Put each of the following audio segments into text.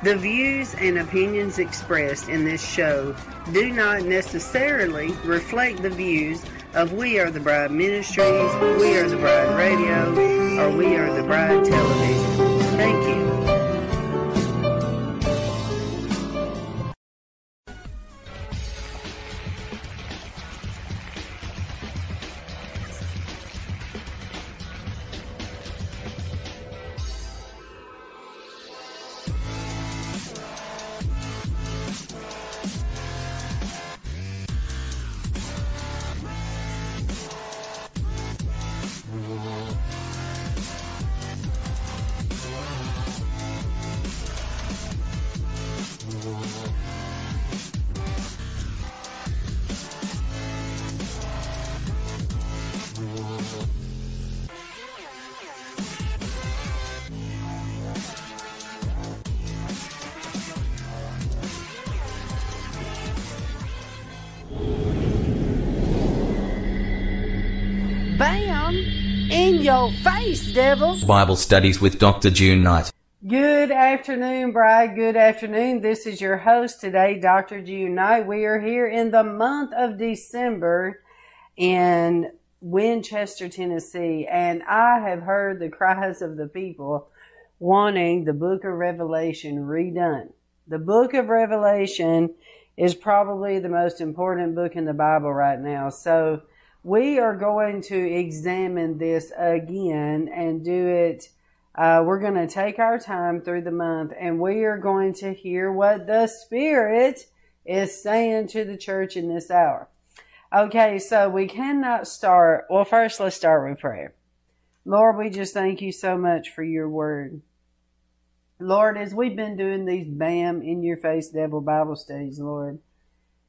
The views and opinions expressed in this show do not necessarily reflect the views of We Are the Bride Ministries, We Are the Bride Radio, or We Are the Bride Television. Thank you. In your face, devil! Bible Studies with Dr. June Knight. Good afternoon, Bride. Good afternoon. This is your host today, Dr. June Knight. We are here in the month of December in Winchester, Tennessee, and I have heard the cries of the people wanting the book of Revelation redone. The book of Revelation is probably the most important book in the Bible right now. So we are going to examine this again and do it. Uh, we're going to take our time through the month and we are going to hear what the Spirit is saying to the church in this hour. Okay, so we cannot start. Well, first, let's start with prayer. Lord, we just thank you so much for your word. Lord, as we've been doing these BAM in your face devil Bible studies, Lord,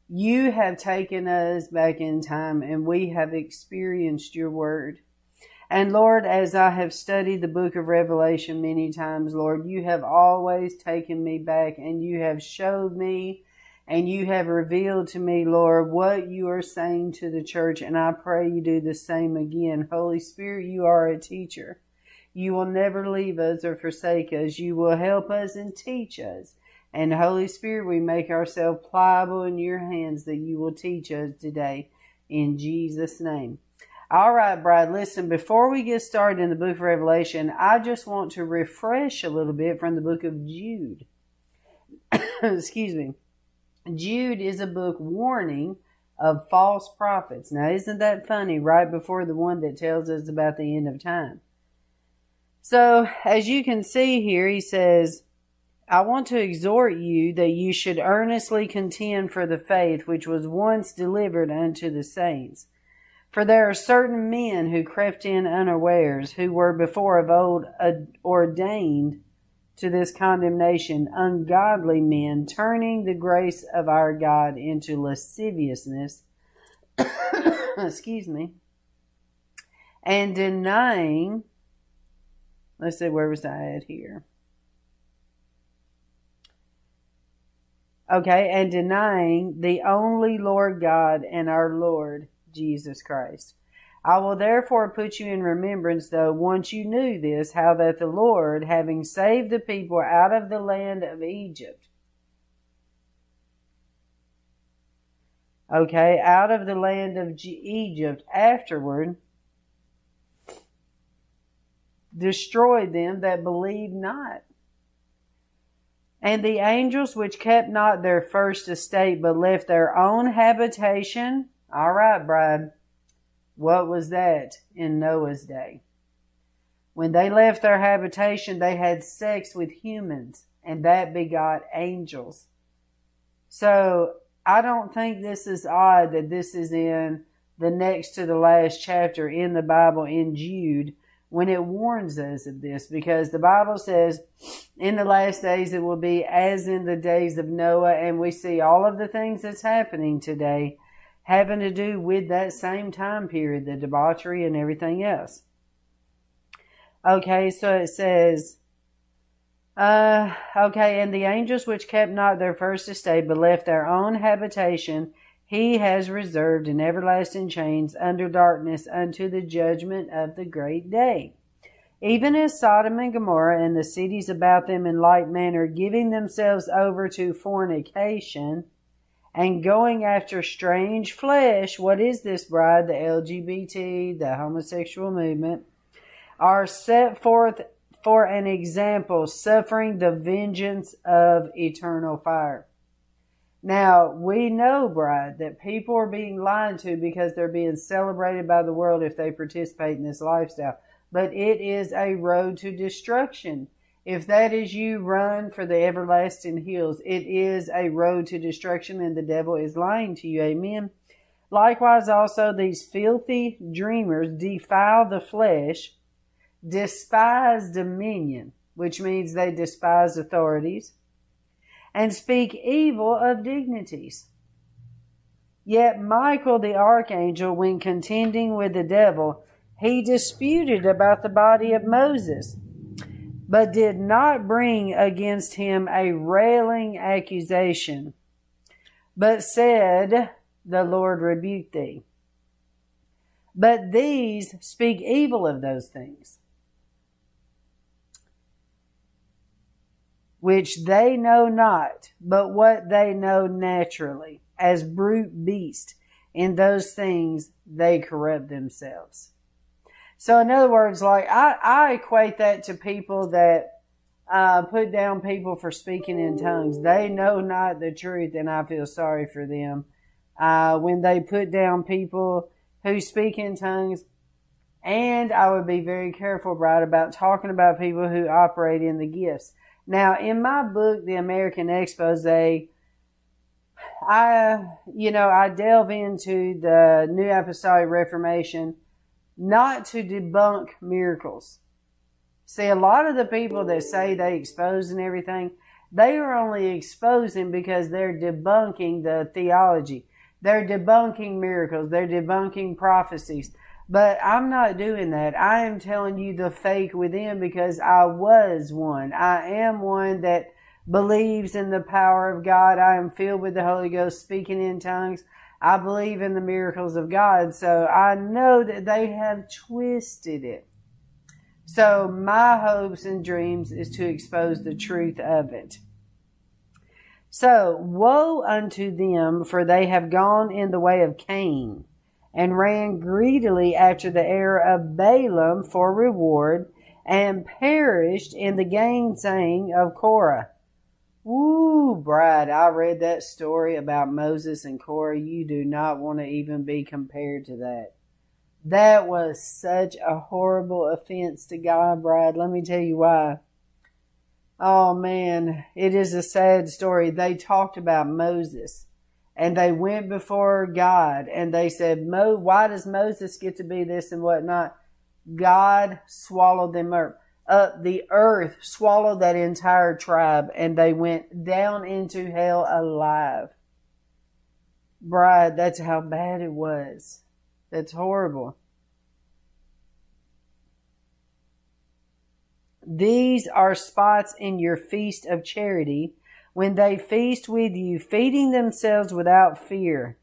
you have taken us back in time and we have experienced your word. And Lord, as I have studied the book of Revelation many times, Lord, you have always taken me back and you have showed me and you have revealed to me, Lord, what you are saying to the church. And I pray you do the same again. Holy Spirit, you are a teacher. You will never leave us or forsake us. You will help us and teach us. And Holy Spirit, we make ourselves pliable in your hands that you will teach us today in Jesus' name. All right, Bride, listen, before we get started in the book of Revelation, I just want to refresh a little bit from the book of Jude. Excuse me. Jude is a book warning of false prophets. Now, isn't that funny? Right before the one that tells us about the end of time. So, as you can see here, he says, I want to exhort you that you should earnestly contend for the faith which was once delivered unto the saints. For there are certain men who crept in unawares, who were before of old ordained to this condemnation, ungodly men, turning the grace of our God into lasciviousness, excuse me, and denying, let's see, where was I at here? Okay, and denying the only Lord God and our Lord Jesus Christ. I will therefore put you in remembrance, though once you knew this, how that the Lord, having saved the people out of the land of Egypt, okay, out of the land of Egypt afterward, destroyed them that believed not. And the angels which kept not their first estate, but left their own habitation. All right, bride. What was that in Noah's day? When they left their habitation, they had sex with humans, and that begot angels. So I don't think this is odd that this is in the next to the last chapter in the Bible in Jude when it warns us of this because the Bible says in the last days it will be as in the days of Noah and we see all of the things that's happening today having to do with that same time period, the debauchery and everything else. Okay, so it says, uh, okay, and the angels which kept not their first estate, but left their own habitation, he has reserved in everlasting chains under darkness unto the judgment of the great day. Even as Sodom and Gomorrah and the cities about them in like manner, giving themselves over to fornication and going after strange flesh, what is this bride? The LGBT, the homosexual movement, are set forth for an example, suffering the vengeance of eternal fire. Now, we know, Bride, that people are being lied to because they're being celebrated by the world if they participate in this lifestyle. But it is a road to destruction. If that is you, run for the everlasting hills. It is a road to destruction, and the devil is lying to you. Amen. Likewise, also, these filthy dreamers defile the flesh, despise dominion, which means they despise authorities and speak evil of dignities. Yet Michael the archangel, when contending with the devil, he disputed about the body of Moses, but did not bring against him a railing accusation, but said, The Lord rebuke thee. But these speak evil of those things which they know not, but what they know naturally, as brute beasts. In those things they corrupt themselves. So, in other words, like I, I equate that to people that uh, put down people for speaking in tongues. They know not the truth, and I feel sorry for them. Uh, when they put down people who speak in tongues, and I would be very careful, right, about talking about people who operate in the gifts now, in my book, The American Expose, I, you know, I delve into the New Apostolic Reformation not to debunk miracles. See, a lot of the people that say they expose and everything, they are only exposing because they're debunking the theology. They're debunking miracles. They're debunking prophecies. But I'm not doing that. I am telling you the fake within because I was one. I am one that believes in the power of God. I am filled with the Holy Ghost, speaking in tongues. I believe in the miracles of God. So I know that they have twisted it. So my hopes and dreams is to expose the truth of it. So woe unto them, for they have gone in the way of Cain and ran greedily after the heir of Balaam for reward, and perished in the gainsaying of Korah. Woo, Bride, I read that story about Moses and Korah. You do not want to even be compared to that. That was such a horrible offense to God, Bride. Let me tell you why. Oh man, it is a sad story. They talked about Moses and they went before God and they said, Mo, why does Moses get to be this and whatnot? God swallowed them up. Uh, the earth swallowed that entire tribe and they went down into hell alive. Bride, that's how bad it was. That's horrible. These are spots in your feast of charity when they feast with you, feeding themselves without fear.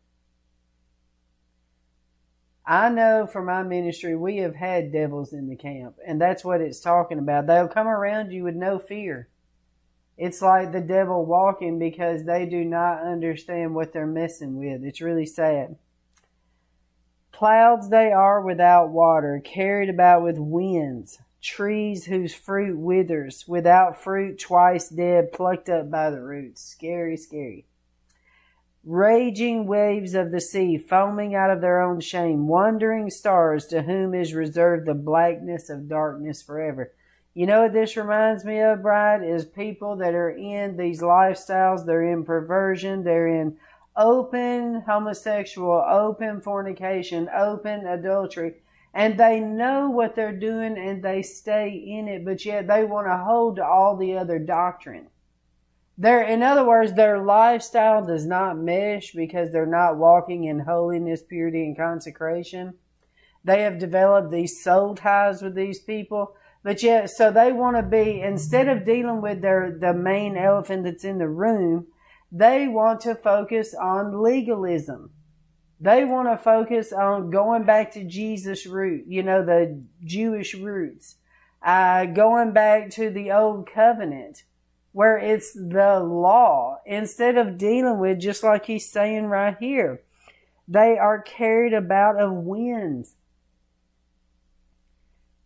I know for my ministry, we have had devils in the camp, and that's what it's talking about. They'll come around you with no fear. It's like the devil walking because they do not understand what they're messing with. It's really sad. Clouds they are without water, carried about with winds trees whose fruit withers, without fruit, twice dead, plucked up by the roots. Scary, scary. Raging waves of the sea, foaming out of their own shame, wandering stars to whom is reserved the blackness of darkness forever. You know what this reminds me of, Bride? Is people that are in these lifestyles, they're in perversion, they're in open homosexual, open fornication, open adultery and they know what they're doing and they stay in it, but yet they want to hold to all the other doctrine. They're, in other words, their lifestyle does not mesh because they're not walking in holiness, purity, and consecration. They have developed these soul ties with these people, but yet, so they want to be, instead of dealing with their, the main elephant that's in the room, they want to focus on legalism. They want to focus on going back to Jesus' root, you know, the Jewish roots, uh, going back to the old covenant where it's the law instead of dealing with, just like he's saying right here, they are carried about of winds.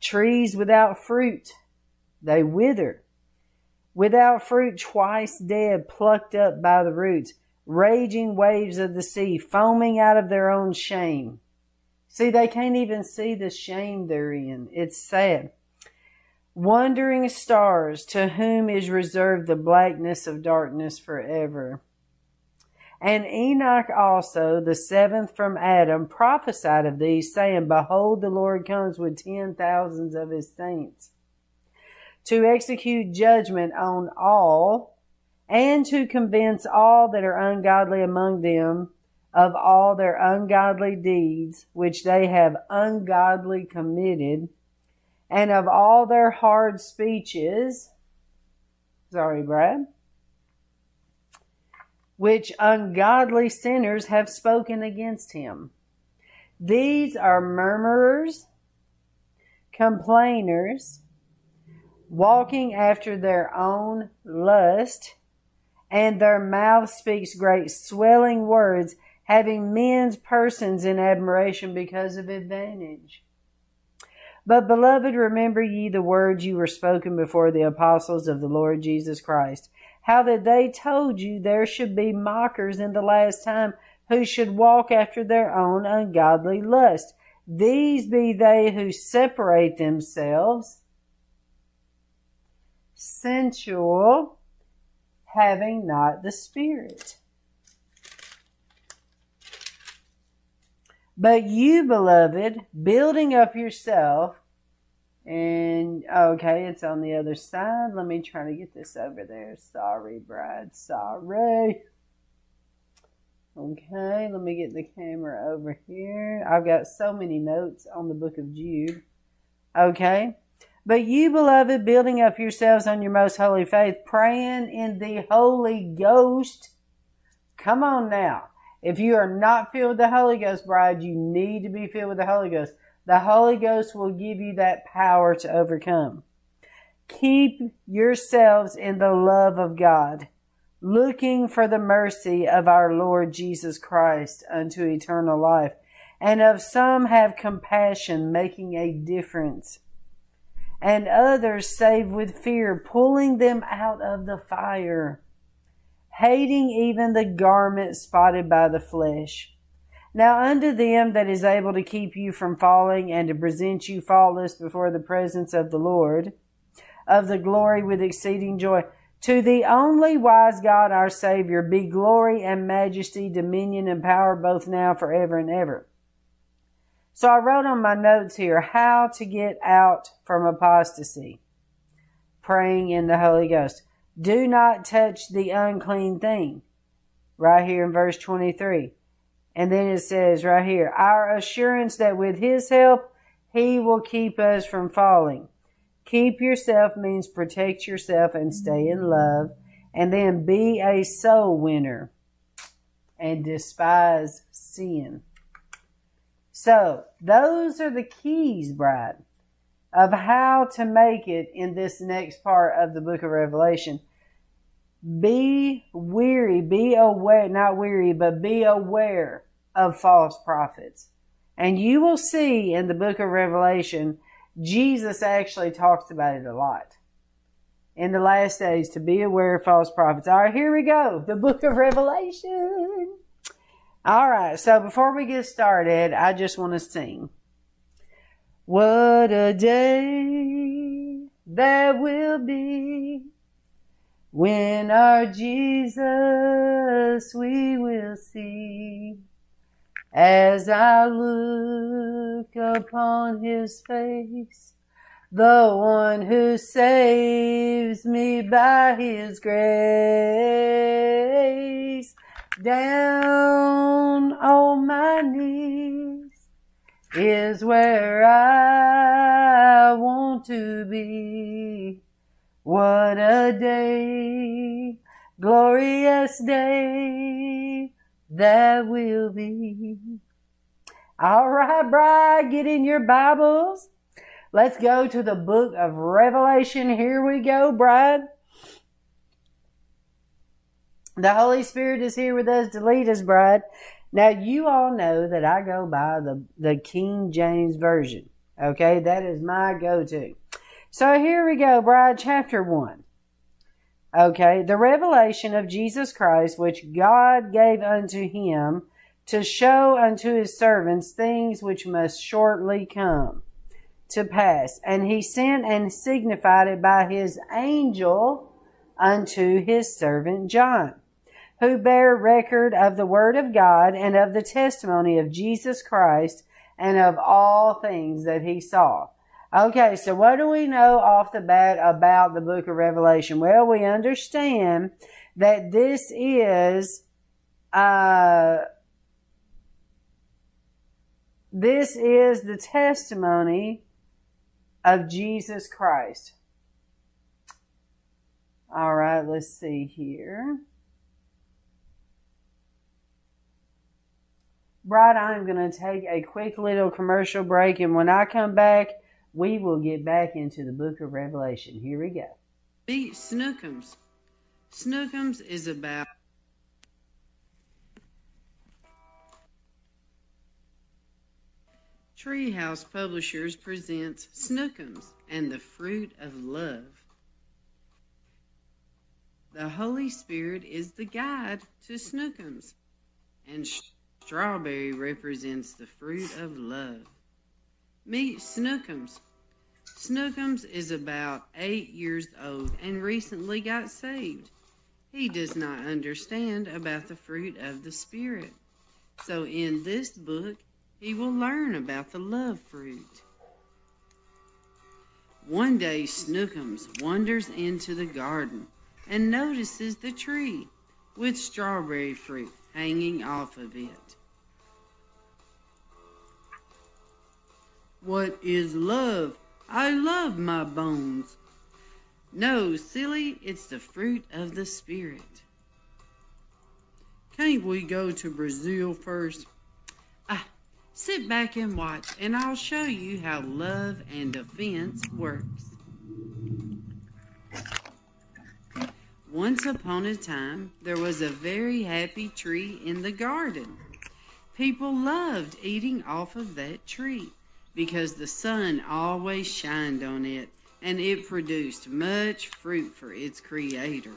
Trees without fruit, they wither. Without fruit, twice dead, plucked up by the roots raging waves of the sea, foaming out of their own shame. See, they can't even see the shame they're in. It's sad. Wandering stars, to whom is reserved the blackness of darkness forever. And Enoch also, the seventh from Adam, prophesied of these, saying, Behold, the Lord comes with ten thousands of his saints to execute judgment on all and to convince all that are ungodly among them of all their ungodly deeds which they have ungodly committed, and of all their hard speeches. Sorry, Bride. Which ungodly sinners have spoken against him. These are murmurers, complainers, walking after their own lust and their mouth speaks great swelling words, having men's persons in admiration because of advantage. But beloved, remember ye the words you were spoken before the apostles of the Lord Jesus Christ, how that they told you there should be mockers in the last time who should walk after their own ungodly lust. These be they who separate themselves sensual, having not the Spirit. But you, beloved, building up yourself, and okay, it's on the other side. Let me try to get this over there. Sorry, bride. Sorry. Okay, let me get the camera over here. I've got so many notes on the book of Jude. Okay. But you, beloved, building up yourselves on your most holy faith, praying in the Holy Ghost. Come on now. If you are not filled with the Holy Ghost, bride, you need to be filled with the Holy Ghost. The Holy Ghost will give you that power to overcome. Keep yourselves in the love of God, looking for the mercy of our Lord Jesus Christ unto eternal life. And of some have compassion, making a difference and others save with fear, pulling them out of the fire, hating even the garment spotted by the flesh. Now unto them that is able to keep you from falling and to present you faultless before the presence of the Lord, of the glory with exceeding joy. To the only wise God, our Savior, be glory and majesty, dominion and power both now, forever and ever. So I wrote on my notes here how to get out from apostasy. Praying in the Holy Ghost. Do not touch the unclean thing. Right here in verse 23. And then it says right here, our assurance that with his help, he will keep us from falling. Keep yourself means protect yourself and stay in love. And then be a soul winner and despise sin. So, those are the keys, bride, of how to make it in this next part of the book of Revelation. Be weary, be aware, not weary, but be aware of false prophets. And you will see in the book of Revelation, Jesus actually talks about it a lot. In the last days, to be aware of false prophets. All right, here we go. The book of Revelation. All right, so before we get started, I just want to sing. What a day there will be when our Jesus we will see. As I look upon his face, the one who saves me by his grace, down on my knees is where I want to be. What a day, glorious day that will be. All right, bride, get in your Bibles. Let's go to the book of Revelation. Here we go, bride. The Holy Spirit is here with us to lead us, bride. Now, you all know that I go by the, the King James Version. Okay, that is my go to. So here we go, bride, chapter 1. Okay, the revelation of Jesus Christ, which God gave unto him to show unto his servants things which must shortly come to pass. And he sent and signified it by his angel unto his servant John, who bear record of the word of God and of the testimony of Jesus Christ and of all things that he saw. Okay, so what do we know off the bat about the book of Revelation? Well, we understand that this is, uh, this is the testimony of Jesus Christ. All right, let's see here. Bride, I'm going to take a quick little commercial break, and when I come back, we will get back into the book of Revelation. Here we go. Meet Snookums. Snookums is about Treehouse Publishers presents Snookums and the Fruit of Love. The Holy Spirit is the guide to Snookums, and strawberry represents the fruit of love. Meet Snookums. Snookums is about eight years old and recently got saved. He does not understand about the fruit of the Spirit. So in this book, he will learn about the love fruit. One day, Snookums wanders into the garden and notices the tree with strawberry fruit hanging off of it. What is love? I love my bones. No, silly, it's the fruit of the Spirit. Can't we go to Brazil first? Ah, sit back and watch, and I'll show you how love and offense works. Once upon a time, there was a very happy tree in the garden. People loved eating off of that tree because the sun always shined on it and it produced much fruit for its creator.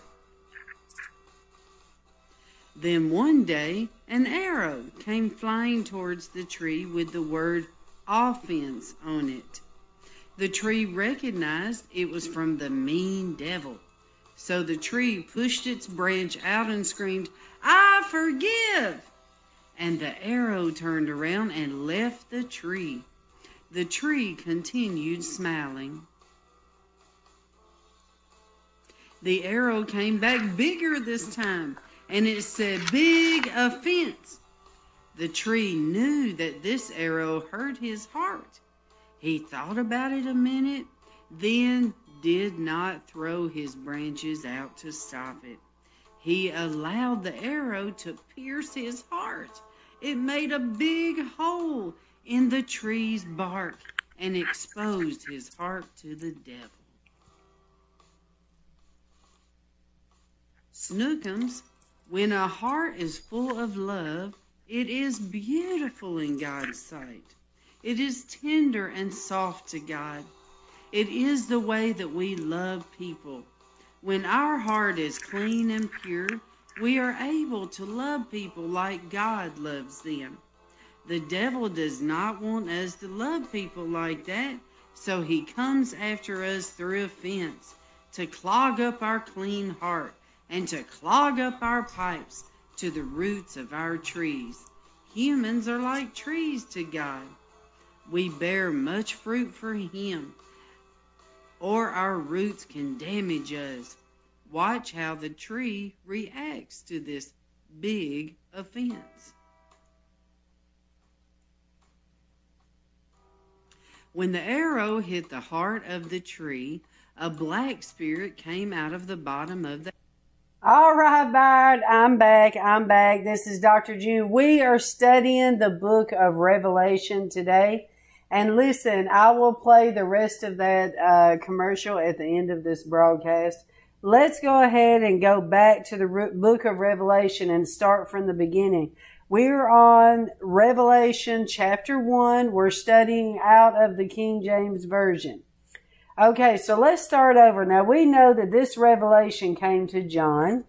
Then one day an arrow came flying towards the tree with the word offense on it. The tree recognized it was from the mean devil. So the tree pushed its branch out and screamed, I forgive! And the arrow turned around and left the tree. The tree continued smiling. The arrow came back bigger this time, and it said, Big offense. The tree knew that this arrow hurt his heart. He thought about it a minute, then did not throw his branches out to stop it. He allowed the arrow to pierce his heart. It made a big hole in the tree's bark and exposed his heart to the devil. Snookums, when a heart is full of love, it is beautiful in God's sight. It is tender and soft to God. It is the way that we love people. When our heart is clean and pure, we are able to love people like God loves them. The devil does not want us to love people like that, so he comes after us through offense to clog up our clean heart and to clog up our pipes to the roots of our trees. Humans are like trees to God. We bear much fruit for Him, or our roots can damage us. Watch how the tree reacts to this big offense. When the arrow hit the heart of the tree, a black spirit came out of the bottom of the All right, Bride, I'm back. I'm back. This is Dr. June. We are studying the book of Revelation today. And listen, I will play the rest of that uh, commercial at the end of this broadcast. Let's go ahead and go back to the book of Revelation and start from the beginning. We're on Revelation chapter 1. We're studying out of the King James Version. Okay, so let's start over. Now we know that this revelation came to John.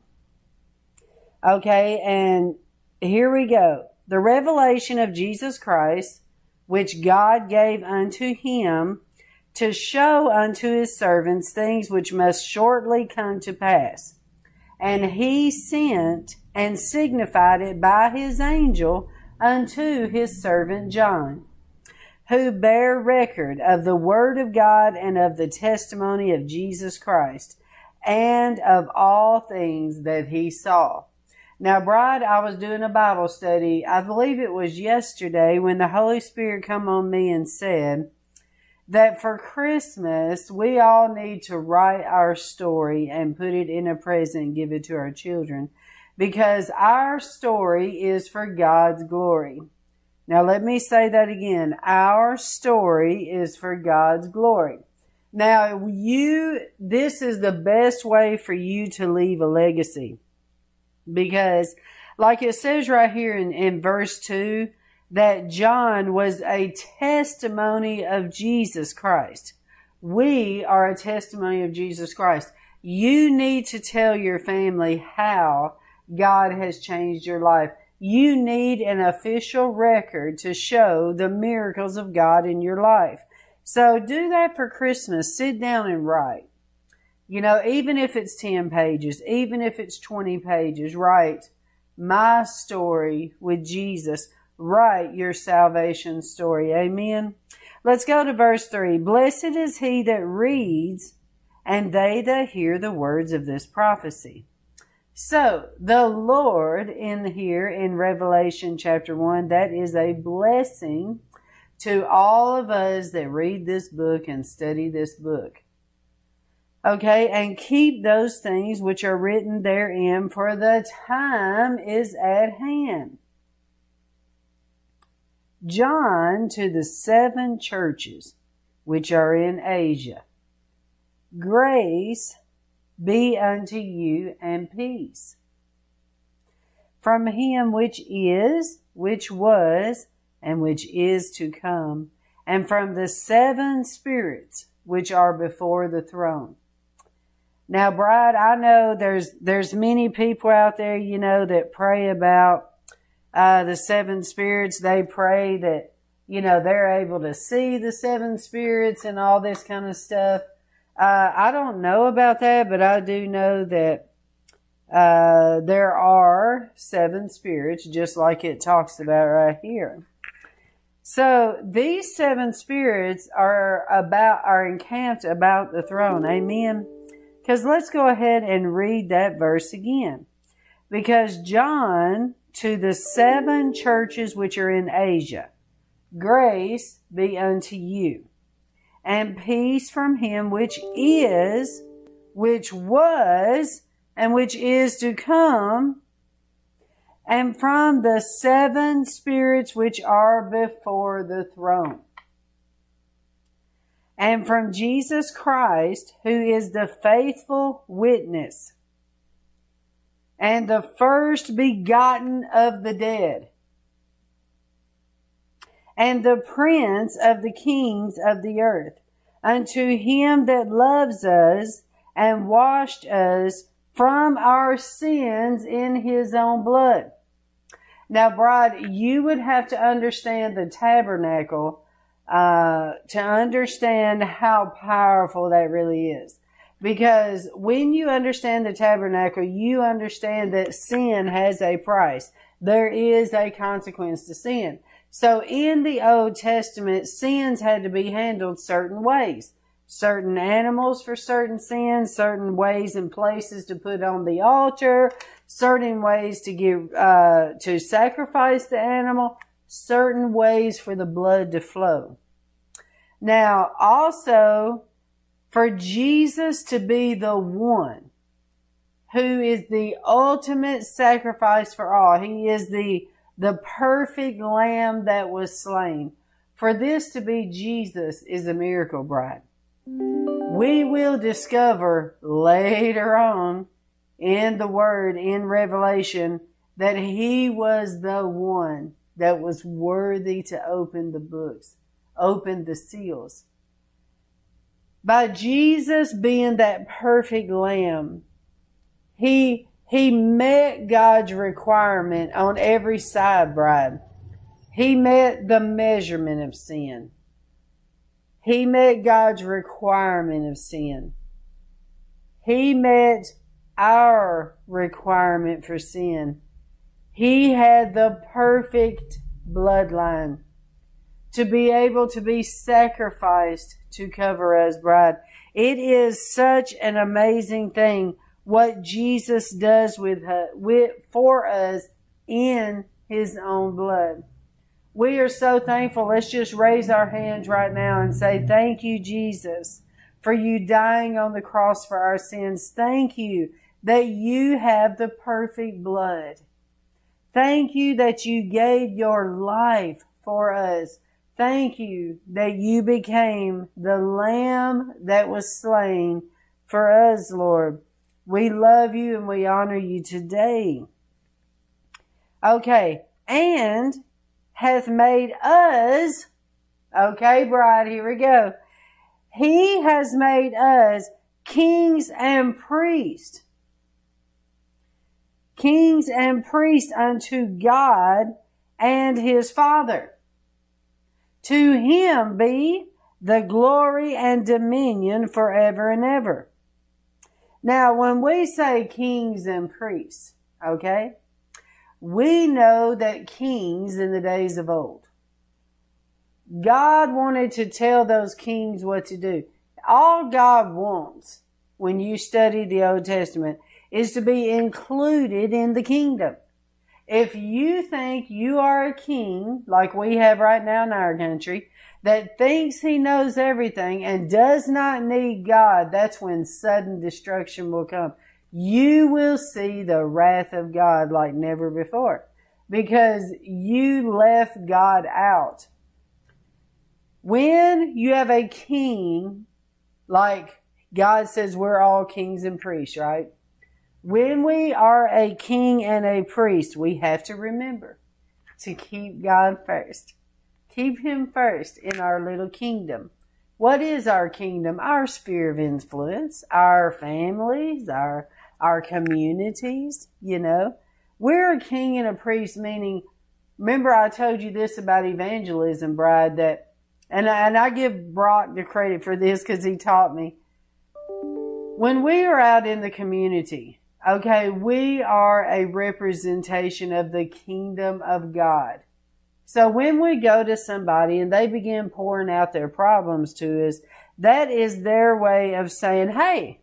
Okay, and here we go. The revelation of Jesus Christ, which God gave unto him to show unto his servants things which must shortly come to pass. And he sent and signified it by his angel unto his servant John who bare record of the Word of God and of the testimony of Jesus Christ, and of all things that he saw. Now, Bride, I was doing a Bible study. I believe it was yesterday when the Holy Spirit come on me and said that for Christmas we all need to write our story and put it in a present and give it to our children because our story is for God's glory. Now let me say that again. Our story is for God's glory. Now you, this is the best way for you to leave a legacy. Because like it says right here in, in verse two, that John was a testimony of Jesus Christ. We are a testimony of Jesus Christ. You need to tell your family how God has changed your life you need an official record to show the miracles of God in your life. So do that for Christmas. Sit down and write. You know, even if it's 10 pages, even if it's 20 pages, write my story with Jesus. Write your salvation story. Amen. Let's go to verse 3. Blessed is he that reads and they that hear the words of this prophecy. So the Lord in here in Revelation chapter 1, that is a blessing to all of us that read this book and study this book. Okay, and keep those things which are written therein, for the time is at hand. John to the seven churches which are in Asia. Grace be unto you and peace. From him which is, which was, and which is to come, and from the seven spirits which are before the throne. Now, bride, I know there's there's many people out there, you know, that pray about uh, the seven spirits. They pray that you know, they're able to see the seven spirits and all this kind of stuff. Uh, I don't know about that, but I do know that uh, there are seven spirits, just like it talks about right here. So these seven spirits are about are encamped about the throne. Amen. Because let's go ahead and read that verse again. Because John to the seven churches which are in Asia, grace be unto you, and peace from him which is, which was, and which is to come, and from the seven spirits which are before the throne, and from Jesus Christ, who is the faithful witness, and the first begotten of the dead, and the prince of the kings of the earth, unto him that loves us and washed us from our sins in his own blood. Now, bride, you would have to understand the tabernacle uh, to understand how powerful that really is. Because when you understand the tabernacle, you understand that sin has a price. There is a consequence to sin. So in the Old Testament, sins had to be handled certain ways certain animals for certain sins, certain ways and places to put on the altar, certain ways to give, uh, to sacrifice the animal, certain ways for the blood to flow. Now, also, for Jesus to be the one who is the ultimate sacrifice for all, he is the, the perfect lamb that was slain. For this to be Jesus is a miracle bride we will discover later on in the Word, in Revelation, that He was the one that was worthy to open the books, open the seals. By Jesus being that perfect Lamb, He, He met God's requirement on every side, bride. He met the measurement of sin. He met God's requirement of sin. He met our requirement for sin. He had the perfect bloodline to be able to be sacrificed to cover us, bride. It is such an amazing thing what Jesus does with, with for us in his own blood. We are so thankful. Let's just raise our hands right now and say, Thank you, Jesus, for you dying on the cross for our sins. Thank you that you have the perfect blood. Thank you that you gave your life for us. Thank you that you became the lamb that was slain for us, Lord. We love you and we honor you today. Okay. And hath made us, okay, bride, here we go. He has made us kings and priests. Kings and priests unto God and his Father. To him be the glory and dominion forever and ever. Now, when we say kings and priests, okay, we know that kings in the days of old, God wanted to tell those kings what to do. All God wants when you study the Old Testament is to be included in the kingdom. If you think you are a king, like we have right now in our country, that thinks he knows everything and does not need God, that's when sudden destruction will come you will see the wrath of God like never before because you left God out. When you have a king, like God says we're all kings and priests, right? When we are a king and a priest, we have to remember to keep God first. Keep Him first in our little kingdom. What is our kingdom? Our sphere of influence, our families, our our communities, you know. We're a king and a priest, meaning remember I told you this about evangelism, Bride, that, and, and I give Brock the credit for this because he taught me. When we are out in the community, okay, we are a representation of the kingdom of God. So when we go to somebody and they begin pouring out their problems to us, that is their way of saying, Hey,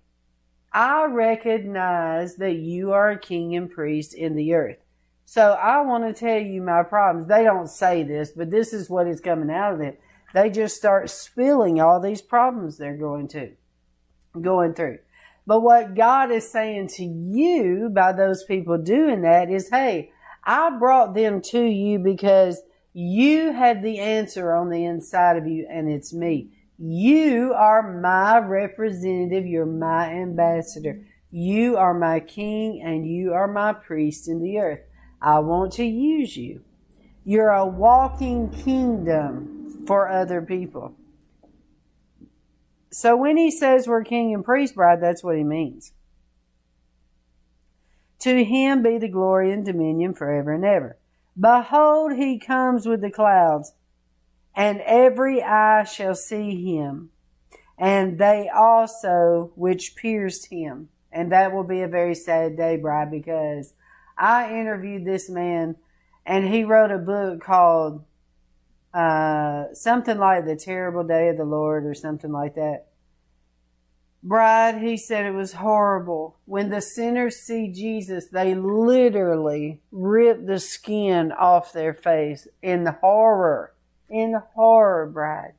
I recognize that you are a king and priest in the earth. So I want to tell you my problems. They don't say this, but this is what is coming out of them. They just start spilling all these problems they're going to, going through. But what God is saying to you by those people doing that is, hey, I brought them to you because you have the answer on the inside of you, and it's me. You are my representative. You're my ambassador. You are my king and you are my priest in the earth. I want to use you. You're a walking kingdom for other people. So when he says we're king and priest bride, that's what he means. To him be the glory and dominion forever and ever. Behold, he comes with the clouds and every eye shall see him, and they also which pierced him. And that will be a very sad day, bride, because I interviewed this man, and he wrote a book called uh, something like The Terrible Day of the Lord or something like that. Bride, he said it was horrible. When the sinners see Jesus, they literally rip the skin off their face in horror in horror, bride,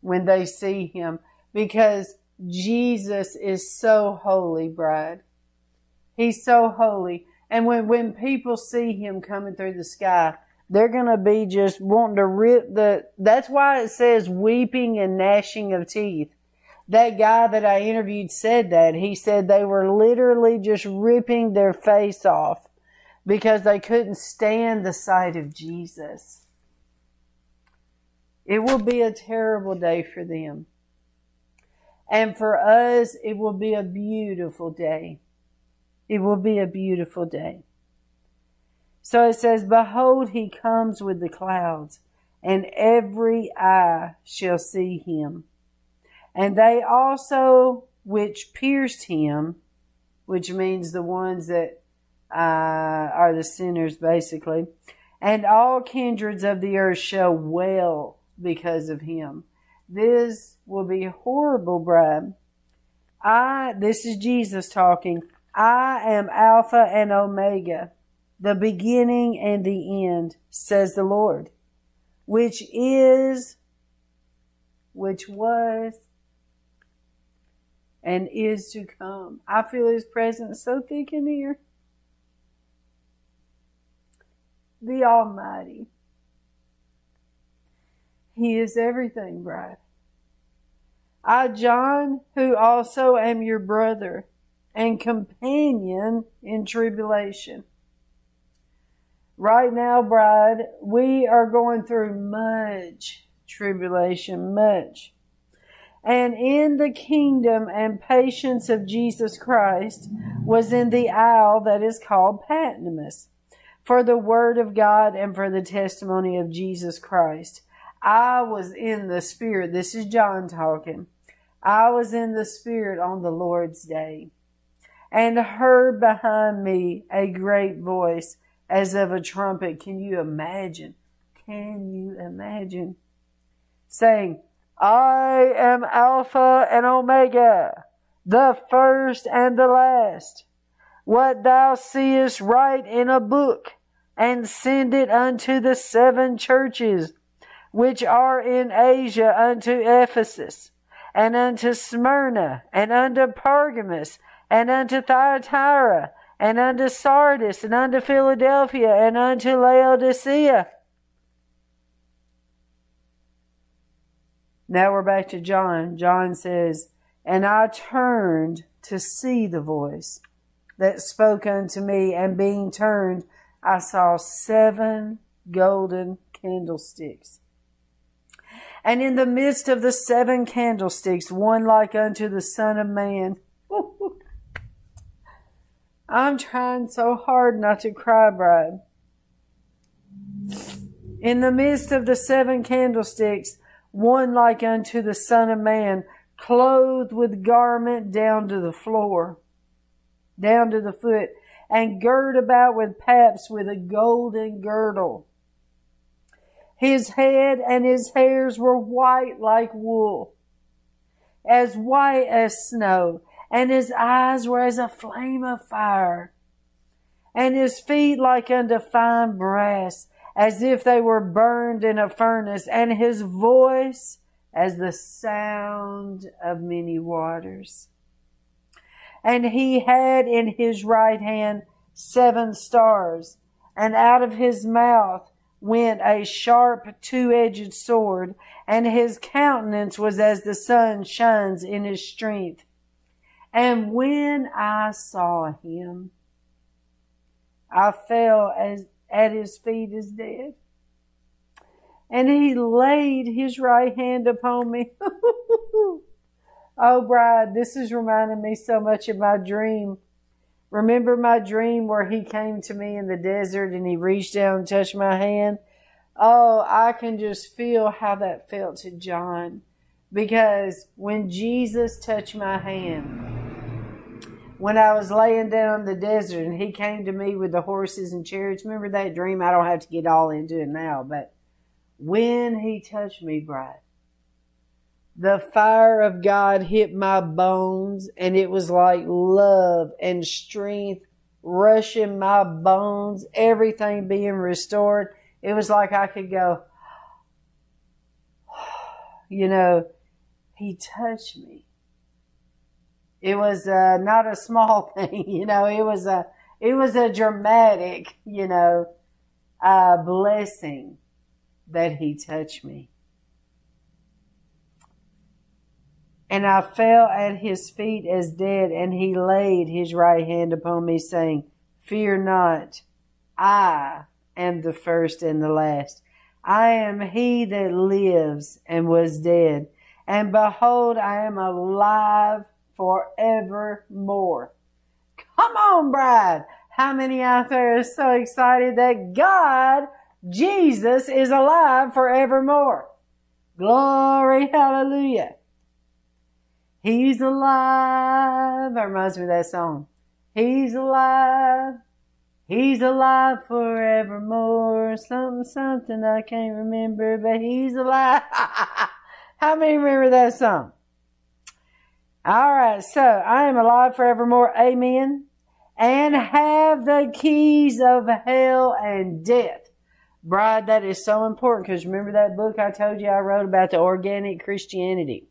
when they see him because Jesus is so holy, bride. He's so holy. And when, when people see him coming through the sky, they're going to be just wanting to rip the, that's why it says weeping and gnashing of teeth. That guy that I interviewed said that. He said they were literally just ripping their face off because they couldn't stand the sight of Jesus. It will be a terrible day for them. And for us, it will be a beautiful day. It will be a beautiful day. So it says, Behold, he comes with the clouds, and every eye shall see him. And they also which pierced him, which means the ones that uh, are the sinners, basically, and all kindreds of the earth shall wail because of him. This will be horrible, bride. I, this is Jesus talking. I am Alpha and Omega, the beginning and the end, says the Lord, which is, which was, and is to come. I feel His presence so thick in here. The Almighty. He is everything, bride. I, John, who also am your brother and companion in tribulation. Right now, bride, we are going through much tribulation, much. And in the kingdom and patience of Jesus Christ was in the isle that is called Patmos for the word of God and for the testimony of Jesus Christ. I was in the Spirit. This is John talking. I was in the Spirit on the Lord's day and heard behind me a great voice as of a trumpet. Can you imagine? Can you imagine? Saying, I am Alpha and Omega, the first and the last. What thou seest write in a book and send it unto the seven churches which are in Asia unto Ephesus, and unto Smyrna, and unto Pergamos, and unto Thyatira, and unto Sardis, and unto Philadelphia, and unto Laodicea. Now we're back to John. John says, And I turned to see the voice that spoke unto me, and being turned, I saw seven golden candlesticks and in the midst of the seven candlesticks, one like unto the Son of Man. I'm trying so hard not to cry, bride. In the midst of the seven candlesticks, one like unto the Son of Man, clothed with garment down to the floor, down to the foot, and girt about with paps with a golden girdle. His head and his hairs were white like wool, as white as snow, and his eyes were as a flame of fire, and his feet like unto fine brass, as if they were burned in a furnace, and his voice as the sound of many waters. And he had in his right hand seven stars, and out of his mouth went a sharp two-edged sword, and his countenance was as the sun shines in his strength. And when I saw him, I fell as at his feet as dead. And he laid his right hand upon me. oh, bride, this is reminding me so much of my dream. Remember my dream where he came to me in the desert and he reached down and touched my hand? Oh, I can just feel how that felt to John. Because when Jesus touched my hand, when I was laying down in the desert and he came to me with the horses and chariots, remember that dream? I don't have to get all into it now, but when he touched me, bride, the fire of God hit my bones and it was like love and strength rushing my bones, everything being restored. It was like I could go, you know, he touched me. It was uh, not a small thing, you know, it was a, it was a dramatic, you know, uh, blessing that he touched me. And I fell at his feet as dead, and he laid his right hand upon me, saying, Fear not, I am the first and the last. I am he that lives and was dead, and behold, I am alive forevermore. Come on, bride. How many out there are so excited that God Jesus is alive forevermore. Glory, hallelujah. He's alive. That reminds me of that song. He's alive. He's alive forevermore. Something, something I can't remember, but he's alive. How many remember that song? All right, so I am alive forevermore. Amen. And have the keys of hell and death. Bride, that is so important because remember that book I told you I wrote about the organic Christianity?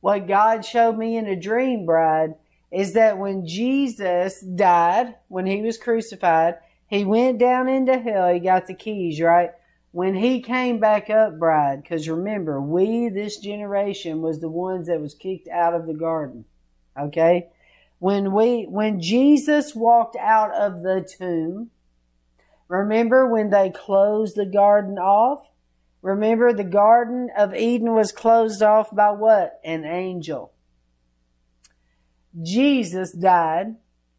What God showed me in a dream, bride, is that when Jesus died, when he was crucified, he went down into hell. He got the keys, right? When he came back up, bride, because remember, we, this generation, was the ones that was kicked out of the garden. Okay? When we, when Jesus walked out of the tomb, Remember when they closed the garden off? Remember the Garden of Eden was closed off by what? An angel. Jesus died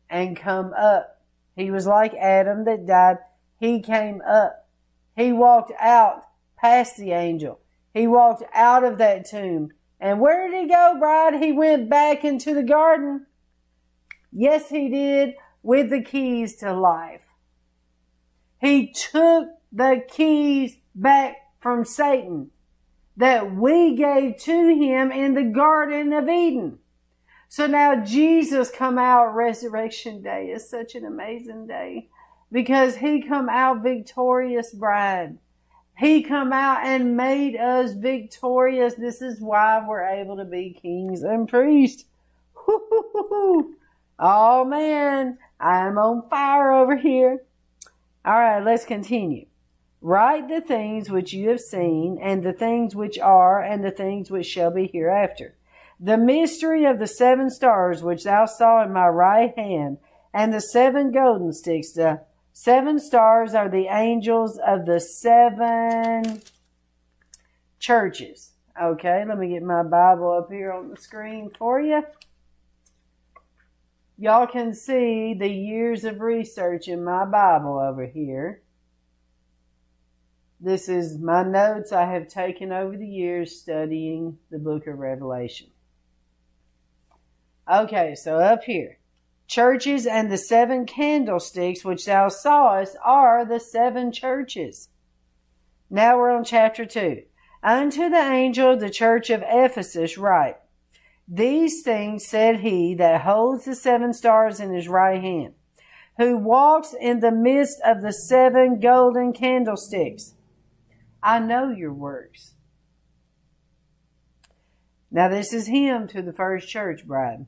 and come up. He was like Adam that died. He came up. He walked out past the angel. He walked out of that tomb. And where did he go, bride? He went back into the garden. Yes, he did with the keys to life. He took the keys back from Satan that we gave to him in the Garden of Eden. So now Jesus come out resurrection day is such an amazing day because he come out victorious bride. He come out and made us victorious. This is why we're able to be kings and priests. Oh man, I'm on fire over here. All right, let's continue. Write the things which you have seen, and the things which are, and the things which shall be hereafter. The mystery of the seven stars which thou saw in my right hand, and the seven golden sticks. The seven stars are the angels of the seven churches. Okay, let me get my Bible up here on the screen for you y'all can see the years of research in my Bible over here. This is my notes I have taken over the years studying the book of Revelation. Okay, so up here. Churches and the seven candlesticks which thou sawest are the seven churches. Now we're on chapter 2. Unto the angel of the church of Ephesus write, These things said he that holds the seven stars in his right hand, who walks in the midst of the seven golden candlesticks. I know your works. Now this is him to the first church bride.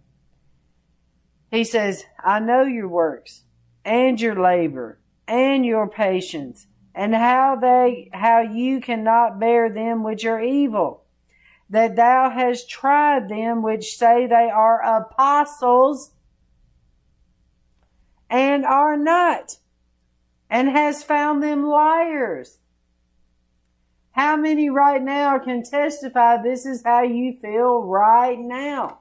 He says, I know your works and your labor and your patience and how they, how you cannot bear them which are evil, that thou hast tried them which say they are apostles and are not, and has found them liars. How many right now can testify this is how you feel right now?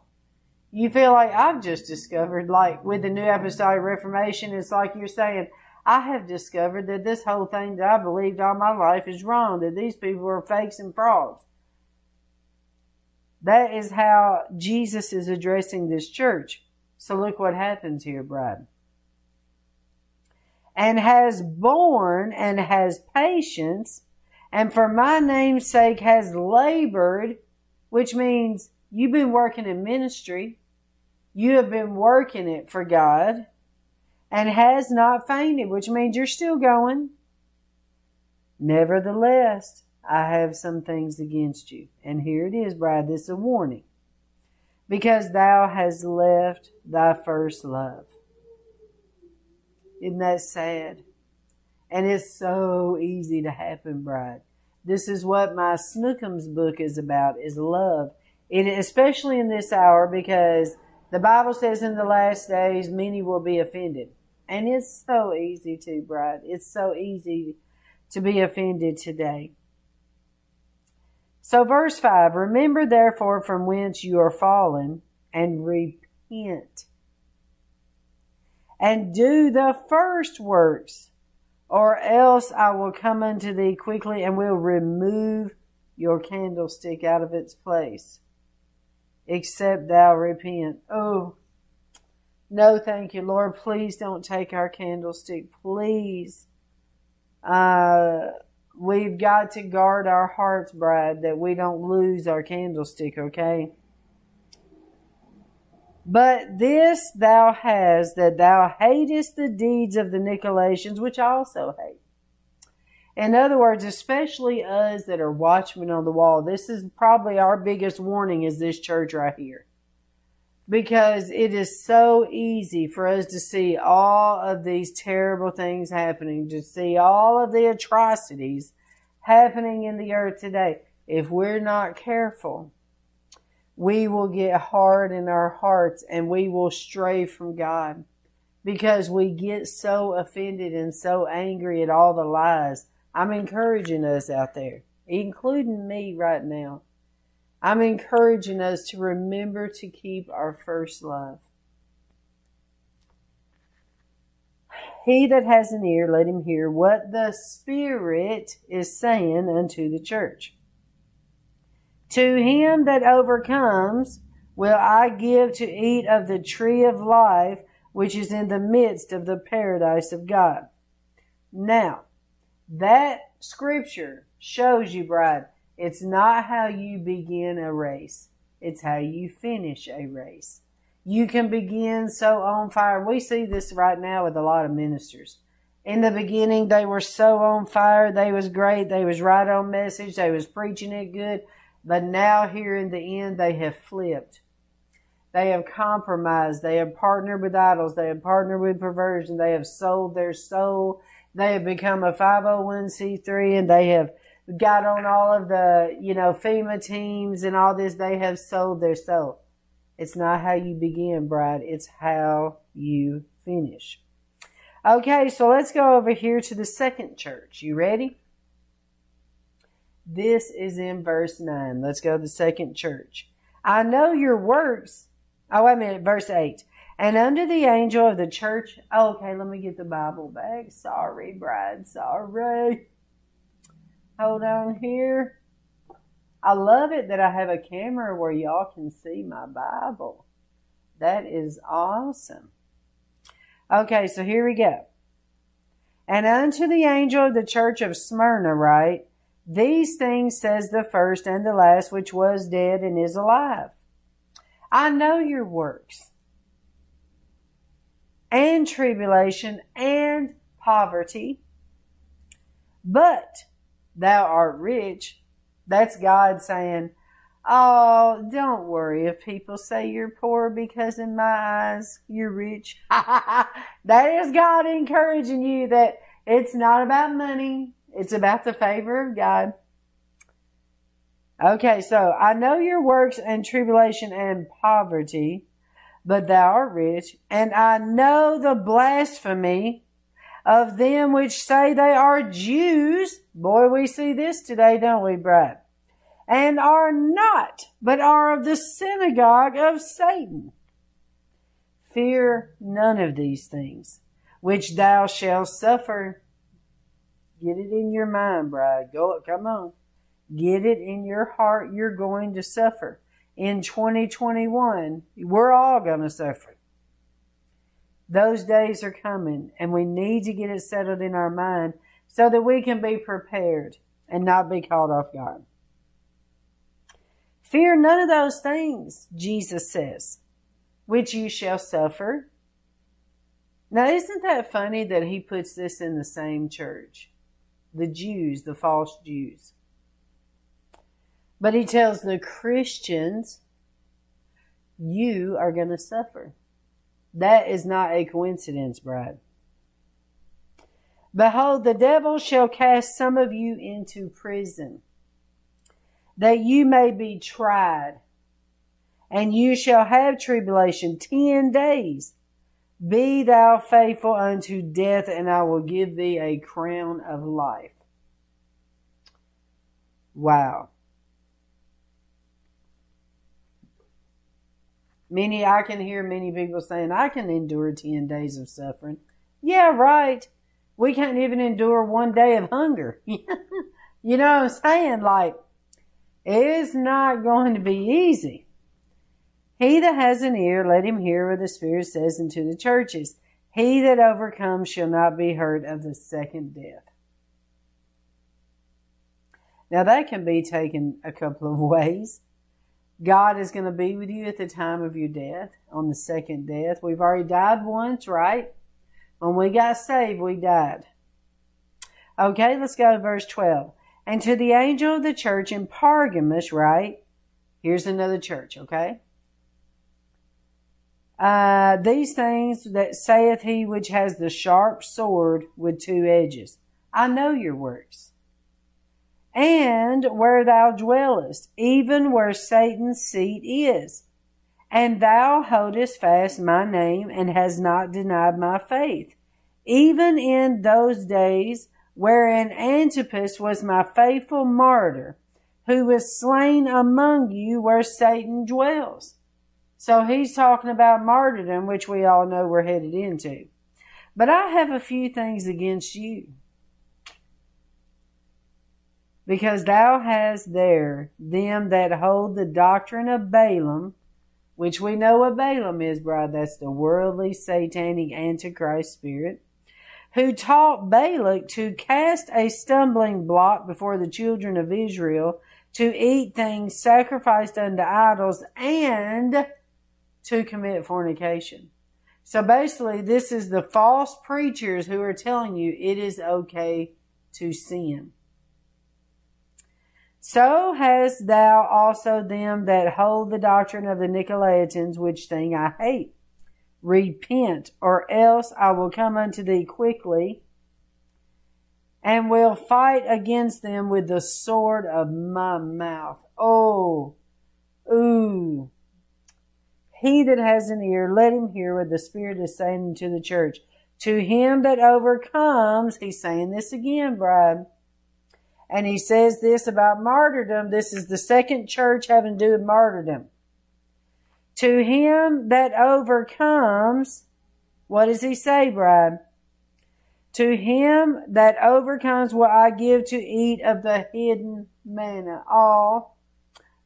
You feel like I've just discovered, like with the New Apostolic Reformation, it's like you're saying, I have discovered that this whole thing that I believed all my life is wrong, that these people are fakes and frauds. That is how Jesus is addressing this church. So look what happens here, bride. And has borne and has patience, and for my name's sake has labored, which means you've been working in ministry, you have been working it for God, and has not fainted, which means you're still going. Nevertheless, I have some things against you. And here it is, bride, this is a warning. Because thou hast left thy first love. Isn't that sad? And it's so easy to happen, bride. This is what my Snookums book is about, is love. And especially in this hour, because the Bible says in the last days, many will be offended. And it's so easy to, bride. It's so easy to be offended today. So, verse 5 Remember therefore from whence you are fallen, and repent. And do the first works, or else I will come unto thee quickly and will remove your candlestick out of its place, except thou repent. Oh, no, thank you, Lord. Please don't take our candlestick. Please. Uh, we've got to guard our hearts, bride, that we don't lose our candlestick, okay? But this thou hast, that thou hatest the deeds of the Nicolaitans, which I also hate. In other words, especially us that are watchmen on the wall, this is probably our biggest warning is this church right here. Because it is so easy for us to see all of these terrible things happening, to see all of the atrocities happening in the earth today. If we're not careful, we will get hard in our hearts and we will stray from God because we get so offended and so angry at all the lies. I'm encouraging us out there, including me right now. I'm encouraging us to remember to keep our first love. He that has an ear, let him hear what the Spirit is saying unto the church. To him that overcomes will I give to eat of the tree of life, which is in the midst of the paradise of God. Now, that scripture shows you, bride, it's not how you begin a race, it's how you finish a race. You can begin so on fire. We see this right now with a lot of ministers. In the beginning, they were so on fire. They was great. They was right on message. They was preaching it good. But now here in the end, they have flipped. They have compromised. They have partnered with idols. They have partnered with perversion. They have sold their soul. They have become a 501c3 and they have got on all of the, you know, FEMA teams and all this. They have sold their soul. It's not how you begin, bride. It's how you finish. Okay, so let's go over here to the second church. You ready? This is in verse 9. Let's go to the second church. I know your works. Oh, wait a minute. Verse 8. And under the angel of the church. Okay, let me get the Bible back. Sorry, bride. Sorry. Hold on here. I love it that I have a camera where y'all can see my Bible. That is awesome. Okay, so here we go. And unto the angel of the church of Smyrna write, These things says the first and the last, which was dead and is alive. I know your works, and tribulation, and poverty, but thou art rich. That's God saying, Oh, don't worry if people say you're poor because in my eyes you're rich. that is God encouraging you that it's not about money. It's about the favor of God. Okay, so I know your works and tribulation and poverty, but thou art rich, and I know the blasphemy of them which say they are Jews. Boy, we see this today, don't we, bride? And are not, but are of the synagogue of Satan. Fear none of these things, which thou shalt suffer. Get it in your mind, bride. Go, come on. Get it in your heart. You're going to suffer. In 2021, we're all going to suffer. Those days are coming, and we need to get it settled in our mind so that we can be prepared and not be caught off guard. Fear none of those things, Jesus says, which you shall suffer. Now, isn't that funny that he puts this in the same church? The Jews, the false Jews. But he tells the Christians, you are going to suffer. That is not a coincidence, bride. Behold, the devil shall cast some of you into prison, that you may be tried, and you shall have tribulation ten days. Be thou faithful unto death, and I will give thee a crown of life. Wow. Many, I can hear many people saying, I can endure 10 days of suffering. Yeah, right. We can't even endure one day of hunger. you know what I'm saying? Like, it's not going to be easy. He that has an ear, let him hear what the Spirit says unto the churches. He that overcomes shall not be hurt of the second death. Now that can be taken a couple of ways. God is going to be with you at the time of your death, on the second death. We've already died once, right? When we got saved, we died. Okay, let's go to verse 12. And to the angel of the church in Pergamos, right? Here's another church, okay? Uh, these things that saith he which has the sharp sword with two edges. I know your works and where thou dwellest, even where Satan's seat is. And thou holdest fast my name and hast not denied my faith, even in those days wherein Antipas was my faithful martyr, who was slain among you where Satan dwells. So he's talking about martyrdom, which we all know we're headed into. But I have a few things against you because thou hast there them that hold the doctrine of Balaam, which we know what Balaam is, bride. That's the worldly, satanic, antichrist spirit, who taught Balak to cast a stumbling block before the children of Israel, to eat things sacrificed unto idols, and to commit fornication. So basically, this is the false preachers who are telling you it is okay to sin. So hast thou also them that hold the doctrine of the Nicolaitans, which thing I hate. Repent, or else I will come unto thee quickly, and will fight against them with the sword of my mouth. Oh, ooh. He that has an ear, let him hear what the Spirit is saying to the church. To him that overcomes, he's saying this again, bride and he says this about martyrdom. This is the second church having to do with martyrdom. To him that overcomes, what does he say, bride? To him that overcomes will I give to eat of the hidden manna. Oh,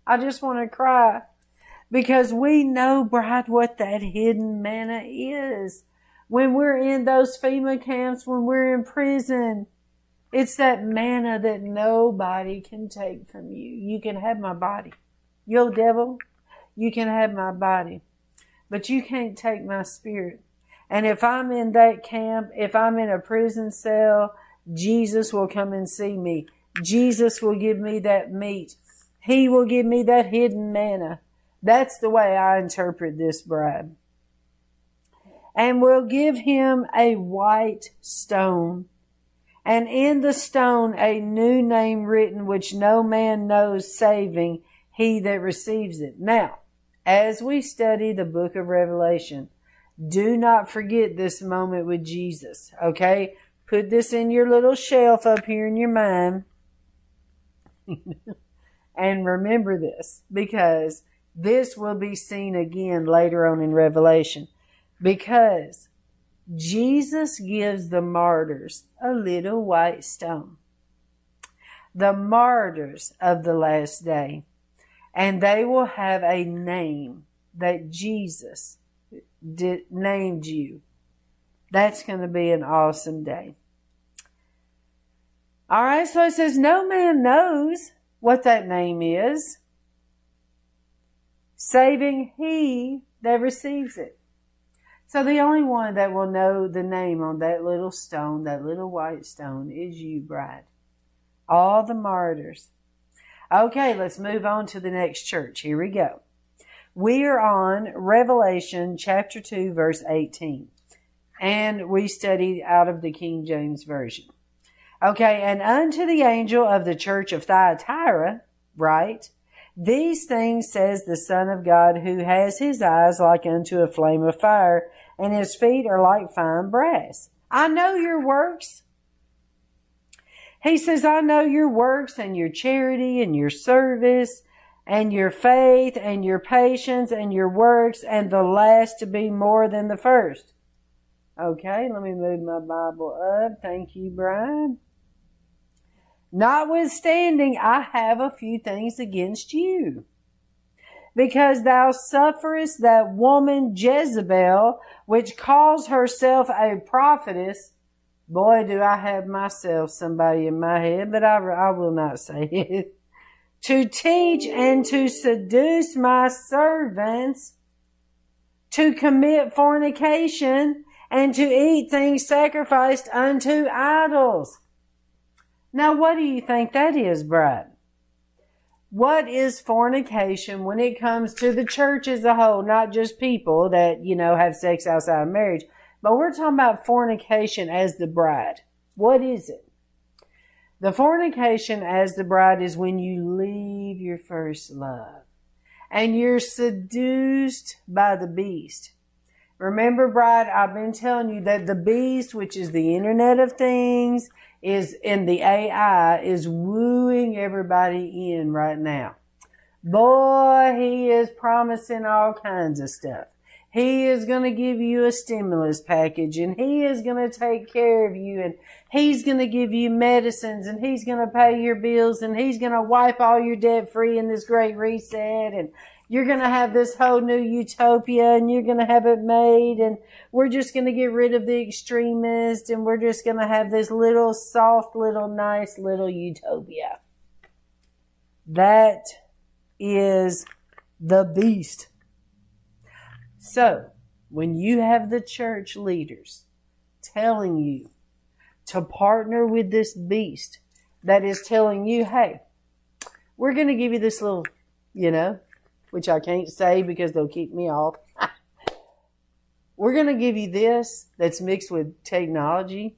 I just want to cry because we know, bride, what that hidden manna is. When we're in those FEMA camps, when we're in prison, it's that manna that nobody can take from you. You can have my body. Yo, devil, you can have my body, but you can't take my spirit. And if I'm in that camp, if I'm in a prison cell, Jesus will come and see me. Jesus will give me that meat. He will give me that hidden manna. That's the way I interpret this bride. And we'll give him a white stone, and in the stone a new name written which no man knows saving he that receives it. Now, as we study the book of Revelation, do not forget this moment with Jesus, okay? Put this in your little shelf up here in your mind. and remember this because this will be seen again later on in Revelation. Because Jesus gives the martyrs a little white stone. The martyrs of the last day. And they will have a name that Jesus did, named you. That's going to be an awesome day. All right, so it says, No man knows what that name is, saving he that receives it. So the only one that will know the name on that little stone, that little white stone, is you, bride. All the martyrs. Okay, let's move on to the next church. Here we go. We are on Revelation chapter 2, verse 18. And we studied out of the King James Version. Okay, and unto the angel of the church of Thyatira, right? These things says the Son of God, who has his eyes like unto a flame of fire, and his feet are like fine brass. I know your works. He says, I know your works and your charity and your service and your faith and your patience and your works and the last to be more than the first. Okay, let me move my Bible up. Thank you, Brian. Notwithstanding, I have a few things against you. Because thou sufferest that woman Jezebel, which calls herself a prophetess. Boy, do I have myself somebody in my head, but I, I will not say it. to teach and to seduce my servants to commit fornication and to eat things sacrificed unto idols. Now, what do you think that is, bride? What is fornication when it comes to the church as a whole, not just people that, you know, have sex outside of marriage, but we're talking about fornication as the bride. What is it? The fornication as the bride is when you leave your first love and you're seduced by the beast. Remember, bride, I've been telling you that the beast, which is the internet of things, is in the AI is wooing everybody in right now. Boy, he is promising all kinds of stuff. He is going to give you a stimulus package and he is going to take care of you and he's going to give you medicines and he's going to pay your bills and he's going to wipe all your debt free in this great reset and you're going to have this whole new utopia and you're going to have it made and we're just going to get rid of the extremists and we're just going to have this little soft little nice little utopia. That is the beast. So, when you have the church leaders telling you to partner with this beast that is telling you, hey, we're going to give you this little, you know, which I can't say because they'll keep me off. we're going to give you this that's mixed with technology.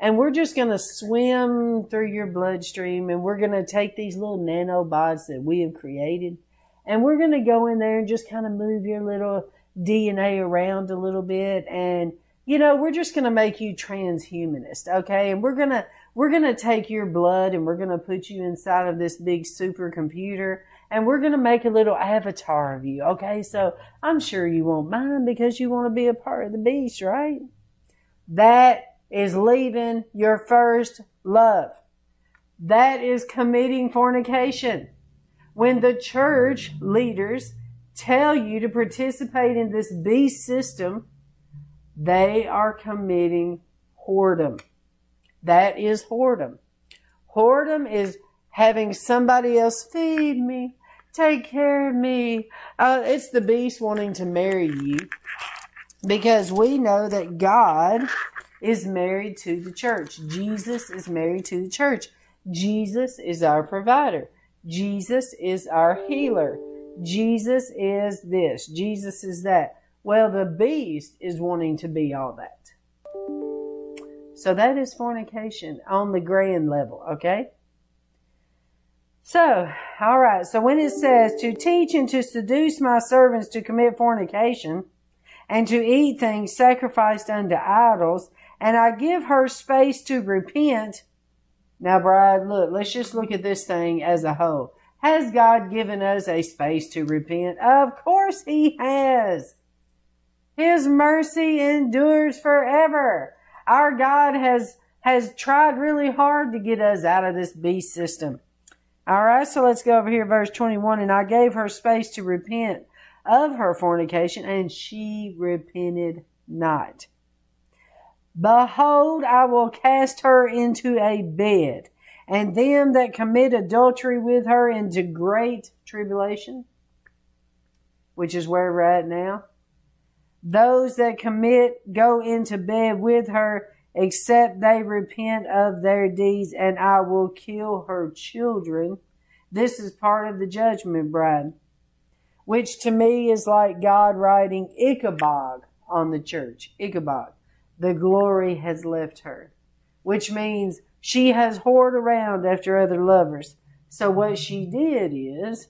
And we're just going to swim through your bloodstream and we're going to take these little nanobots that we have created and we're going to go in there and just kind of move your little DNA around a little bit. And, you know, we're just going to make you transhumanist. Okay. And we're going to, we're going to take your blood and we're going to put you inside of this big supercomputer and we're going to make a little avatar of you. Okay, so I'm sure you won't mind because you want to be a part of the beast, right? That is leaving your first love. That is committing fornication. When the church leaders tell you to participate in this beast system, they are committing whoredom. That is whoredom. Whoredom is having somebody else feed me, take care of me. Uh, it's the beast wanting to marry you because we know that God is married to the church. Jesus is married to the church. Jesus is our provider. Jesus is our healer. Jesus is this. Jesus is that. Well, the beast is wanting to be all that. So that is fornication on the grand level, okay? So, all right. So when it says to teach and to seduce my servants to commit fornication and to eat things sacrificed unto idols, and I give her space to repent. Now, bride, look, let's just look at this thing as a whole. Has God given us a space to repent? Of course He has. His mercy endures forever. Our God has, has tried really hard to get us out of this beast system. All right, so let's go over here, verse 21. And I gave her space to repent of her fornication, and she repented not. Behold, I will cast her into a bed, and them that commit adultery with her into great tribulation, which is where we're at now. Those that commit go into bed with her, except they repent of their deeds, and I will kill her children. This is part of the judgment bride, which to me is like God writing Ichabod on the church. Ichabod the glory has left her, which means she has whored around after other lovers. So what she did is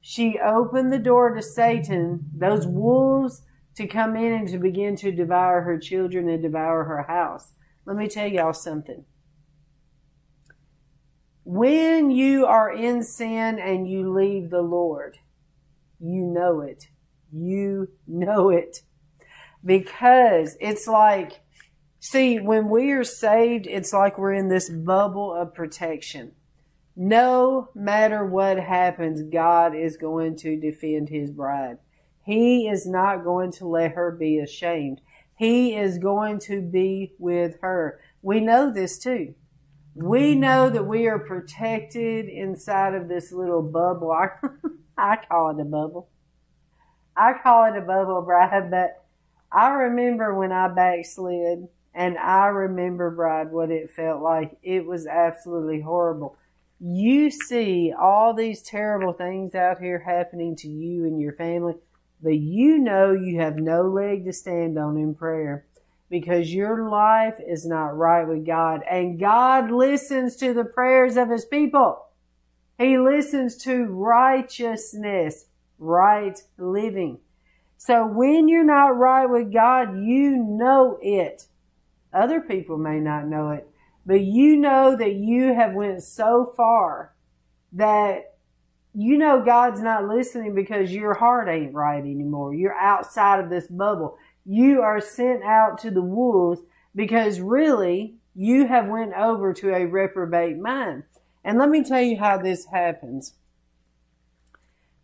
she opened the door to Satan, those wolves, to come in and to begin to devour her children and devour her house. Let me tell y'all something. When you are in sin and you leave the Lord, you know it. You know it because it's like, see, when we are saved, it's like we're in this bubble of protection. No matter what happens, God is going to defend his bride. He is not going to let her be ashamed. He is going to be with her. We know this too. We know that we are protected inside of this little bubble. I, call it a bubble. I call it a bubble, bride, but I remember when I backslid, and I remember, Bride, what it felt like. It was absolutely horrible. You see all these terrible things out here happening to you and your family, but you know you have no leg to stand on in prayer because your life is not right with God. And God listens to the prayers of his people. He listens to righteousness, right living. So when you're not right with God, you know it. Other people may not know it, but you know that you have went so far that you know God's not listening because your heart ain't right anymore. You're outside of this bubble. You are sent out to the wolves because really you have went over to a reprobate mind. And let me tell you how this happens.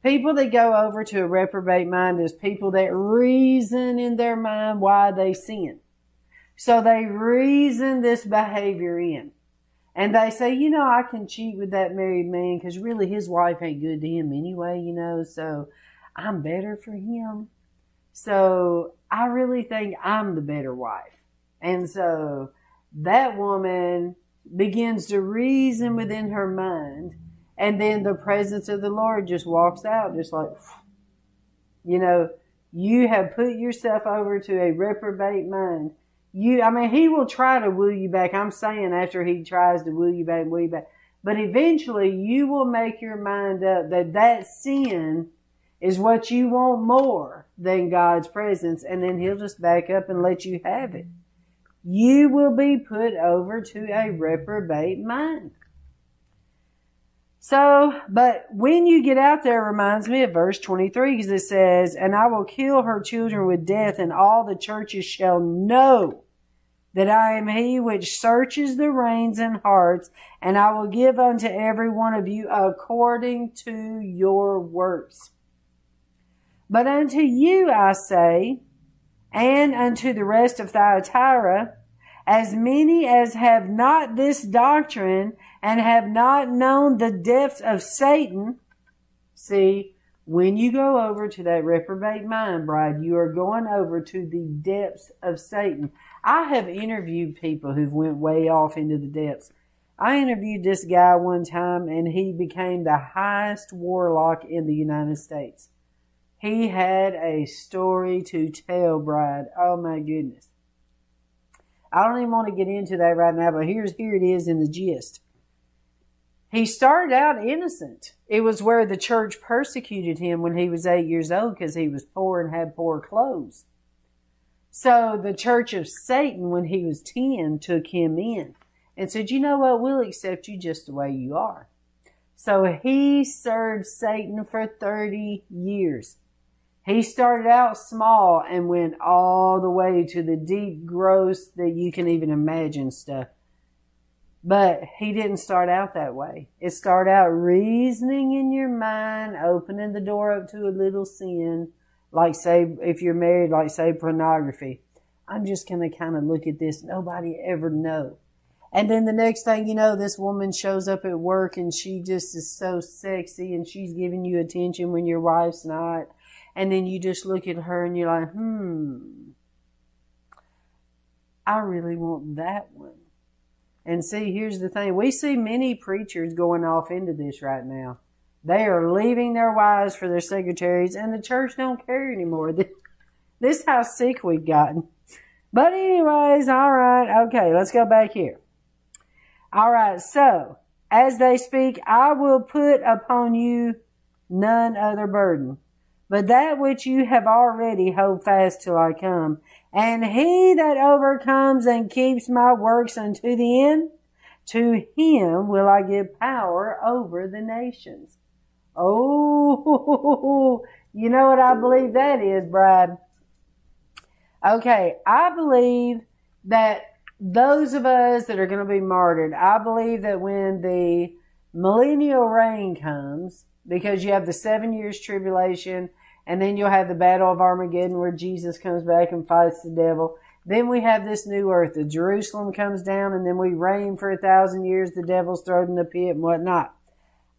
People that go over to a reprobate mind is people that reason in their mind why they sin. So they reason this behavior in. And they say, you know, I can cheat with that married man because really his wife ain't good to him anyway, you know, so I'm better for him. So I really think I'm the better wife. And so that woman begins to reason within her mind and then the presence of the Lord just walks out, just like, you know, you have put yourself over to a reprobate mind. You, I mean, he will try to woo you back. I'm saying after he tries to woo you back, woo you back. But eventually you will make your mind up that that sin is what you want more than God's presence. And then he'll just back up and let you have it. You will be put over to a reprobate mind. So, but when you get out there, reminds me of verse 23 because it says, And I will kill her children with death, and all the churches shall know that I am he which searches the reins and hearts, and I will give unto every one of you according to your works. But unto you I say, and unto the rest of Thyatira, as many as have not this doctrine and have not known the depths of Satan. See, when you go over to that reprobate mind, bride, you are going over to the depths of Satan. I have interviewed people who've went way off into the depths. I interviewed this guy one time and he became the highest warlock in the United States. He had a story to tell, bride. Oh my goodness. I don't even want to get into that right now, but here's here it is in the gist. He started out innocent. It was where the church persecuted him when he was eight years old because he was poor and had poor clothes. So the church of Satan, when he was 10, took him in and said, You know what? We'll accept you just the way you are. So he served Satan for 30 years. He started out small and went all the way to the deep, gross that you can even imagine stuff. But he didn't start out that way. It started out reasoning in your mind, opening the door up to a little sin, like say, if you're married, like say pornography. I'm just to kind of look at this. Nobody ever know. And then the next thing you know, this woman shows up at work and she just is so sexy and she's giving you attention when your wife's not. And then you just look at her and you're like, hmm, I really want that one. And see, here's the thing. We see many preachers going off into this right now. They are leaving their wives for their secretaries and the church don't care anymore. This is how sick we've gotten. But anyways, alright, okay, let's go back here. Alright, so, as they speak, I will put upon you none other burden, but that which you have already hold fast till I come. And he that overcomes and keeps my works unto the end, to him will I give power over the nations. Oh, you know what I believe that is, Bride? Okay, I believe that those of us that are going to be martyred, I believe that when the millennial reign comes, because you have the seven years tribulation, and then you'll have the battle of Armageddon where Jesus comes back and fights the devil. Then we have this new earth. The Jerusalem comes down and then we reign for a thousand years. The devil's thrown in the pit and whatnot.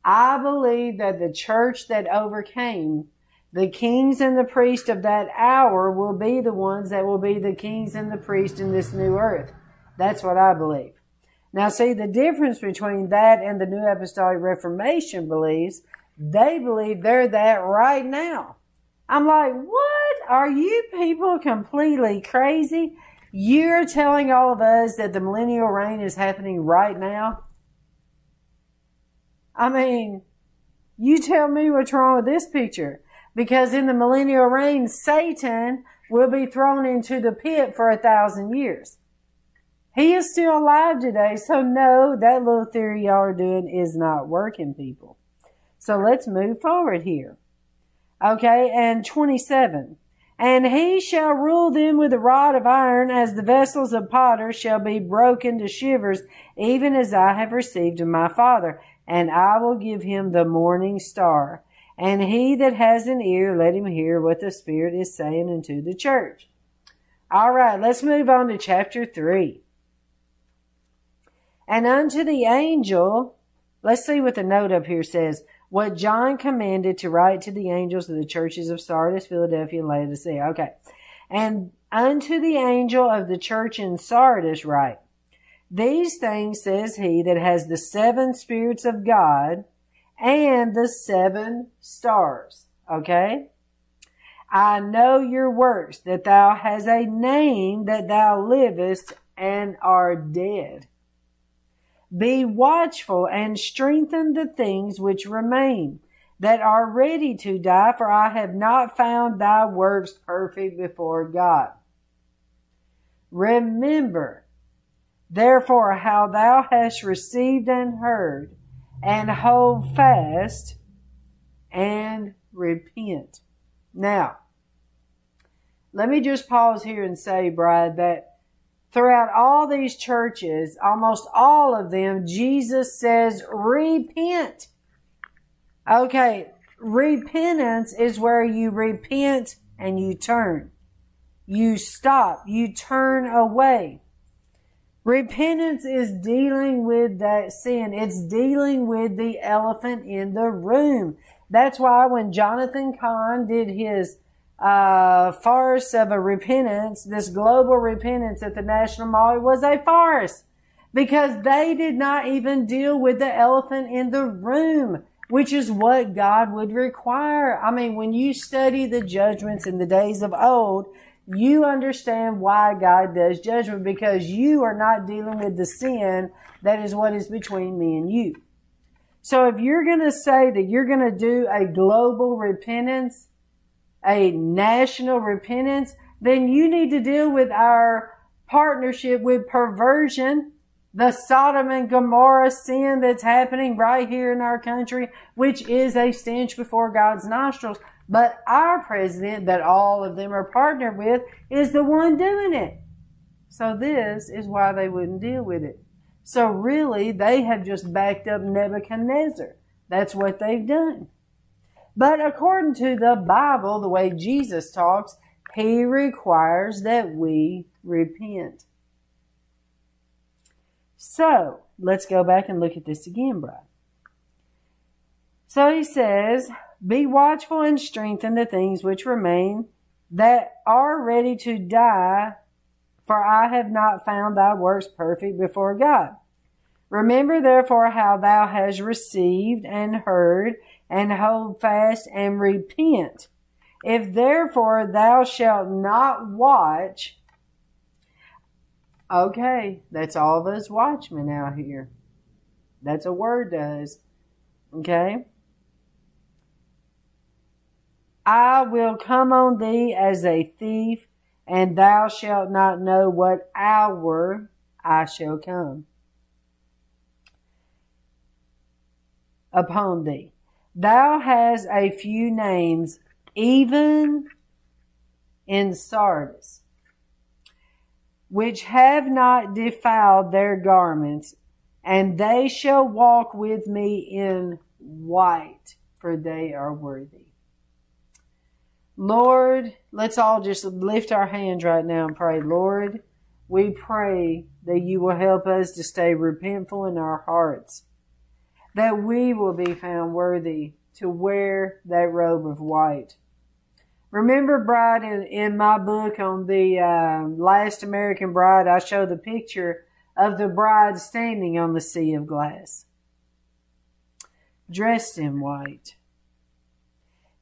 I believe that the church that overcame, the kings and the priests of that hour will be the ones that will be the kings and the priests in this new earth. That's what I believe. Now see the difference between that and the New Apostolic Reformation believes, they believe they're that right now. I'm like, what? Are you people completely crazy? You're telling all of us that the millennial reign is happening right now? I mean, you tell me what's wrong with this picture. Because in the millennial reign, Satan will be thrown into the pit for a thousand years. He is still alive today, so no, that little theory y'all are doing is not working, people. So let's move forward here. Okay, and 27. And he shall rule them with a rod of iron, as the vessels of potter shall be broken to shivers, even as I have received of my Father. And I will give him the morning star. And he that has an ear, let him hear what the Spirit is saying unto the church. All right, let's move on to chapter 3. And unto the angel, let's see what the note up here says what John commanded to write to the angels of the churches of Sardis, Philadelphia, and Laodicea. Okay. And unto the angel of the church in Sardis write, These things says he that has the seven spirits of God and the seven stars. Okay? I know your works, that thou hast a name, that thou livest and are dead. Be watchful and strengthen the things which remain that are ready to die, for I have not found thy works perfect before God. Remember, therefore, how thou hast received and heard, and hold fast and repent. Now, let me just pause here and say, Bride, that throughout all these churches, almost all of them, Jesus says, repent. Okay, repentance is where you repent and you turn. You stop, you turn away. Repentance is dealing with that sin. It's dealing with the elephant in the room. That's why when Jonathan Cahn did his uh, farce of a repentance, this global repentance at the National Mall, was a farce because they did not even deal with the elephant in the room, which is what God would require. I mean, when you study the judgments in the days of old, you understand why God does judgment because you are not dealing with the sin that is what is between me and you. So if you're going to say that you're going to do a global repentance, a national repentance, then you need to deal with our partnership with perversion, the Sodom and Gomorrah sin that's happening right here in our country, which is a stench before God's nostrils. But our president, that all of them are partnered with, is the one doing it. So this is why they wouldn't deal with it. So really, they have just backed up Nebuchadnezzar. That's what they've done. But according to the Bible, the way Jesus talks, he requires that we repent. So let's go back and look at this again, bride. So he says, Be watchful and strengthen the things which remain that are ready to die, for I have not found thy works perfect before God. Remember therefore how thou hast received and heard, and hold fast and repent. If therefore thou shalt not watch, okay, that's all us watchmen out here. That's a word does. Okay? I will come on thee as a thief, and thou shalt not know what hour I shall come upon thee. Thou hast a few names, even in Sardis, which have not defiled their garments, and they shall walk with me in white, for they are worthy. Lord, let's all just lift our hands right now and pray. Lord, we pray that you will help us to stay repentful in our hearts, that we will be found worthy to wear that robe of white. Remember, bride, in, in my book on the uh, last American bride, I show the picture of the bride standing on the sea of glass, dressed in white.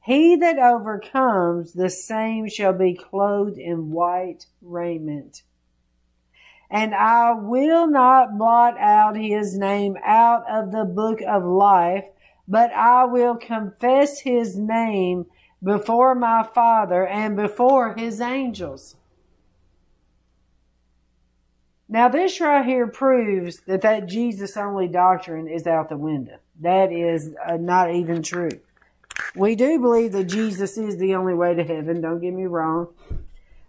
He that overcomes, the same shall be clothed in white raiment. And I will not blot out his name out of the book of life, but I will confess his name before my Father and before his angels. Now, this right here proves that that Jesus only doctrine is out the window. That is uh, not even true. We do believe that Jesus is the only way to heaven, don't get me wrong.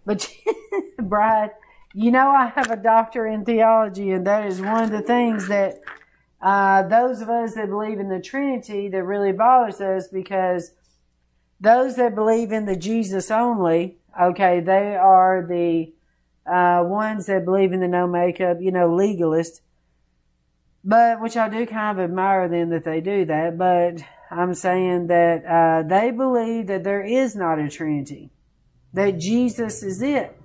But, Bride, you know I have a doctor in theology, and that is one of the things that uh, those of us that believe in the Trinity that really bothers us because those that believe in the Jesus only, okay, they are the uh, ones that believe in the no makeup, you know, legalist. But which I do kind of admire them that they do that. But I'm saying that uh, they believe that there is not a Trinity, that Jesus is it.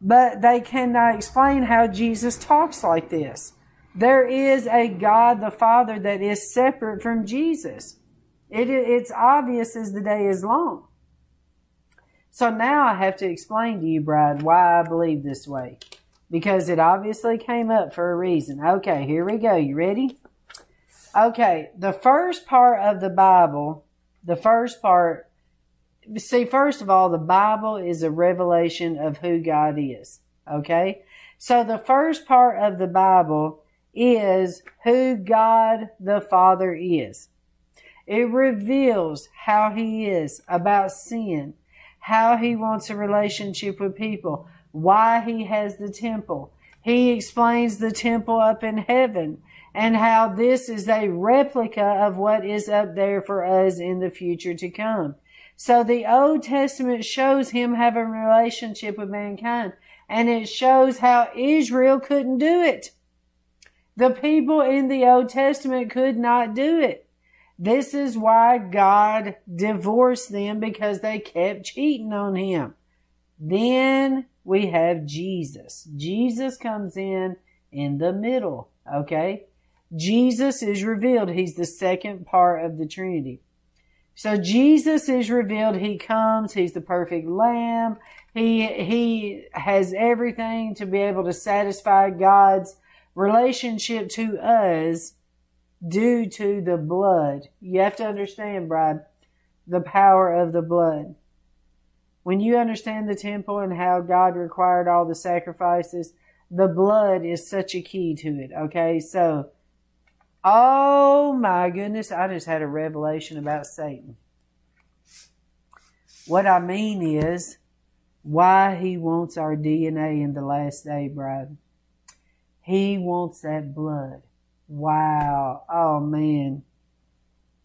But they cannot explain how Jesus talks like this. There is a God the Father that is separate from Jesus. It, it's obvious as the day is long. So now I have to explain to you, bride, why I believe this way. Because it obviously came up for a reason. Okay, here we go. You ready? Okay, the first part of the Bible, the first part, see, first of all, the Bible is a revelation of who God is. Okay? So the first part of the Bible is who God the Father is. It reveals how He is about sin, how He wants a relationship with people, why He has the temple. He explains the temple up in heaven and how this is a replica of what is up there for us in the future to come. So the Old Testament shows him having a relationship with mankind and it shows how Israel couldn't do it. The people in the Old Testament could not do it. This is why God divorced them because they kept cheating on him. Then we have Jesus. Jesus comes in in the middle, okay? Jesus is revealed. He's the second part of the Trinity. So Jesus is revealed. He comes. He's the perfect lamb. He, he has everything to be able to satisfy God's relationship to us due to the blood. You have to understand, bride, the power of the blood. When you understand the temple and how God required all the sacrifices, the blood is such a key to it. Okay. So, oh my goodness, I just had a revelation about Satan. What I mean is why he wants our DNA in the last day, bride. He wants that blood. Wow. Oh man.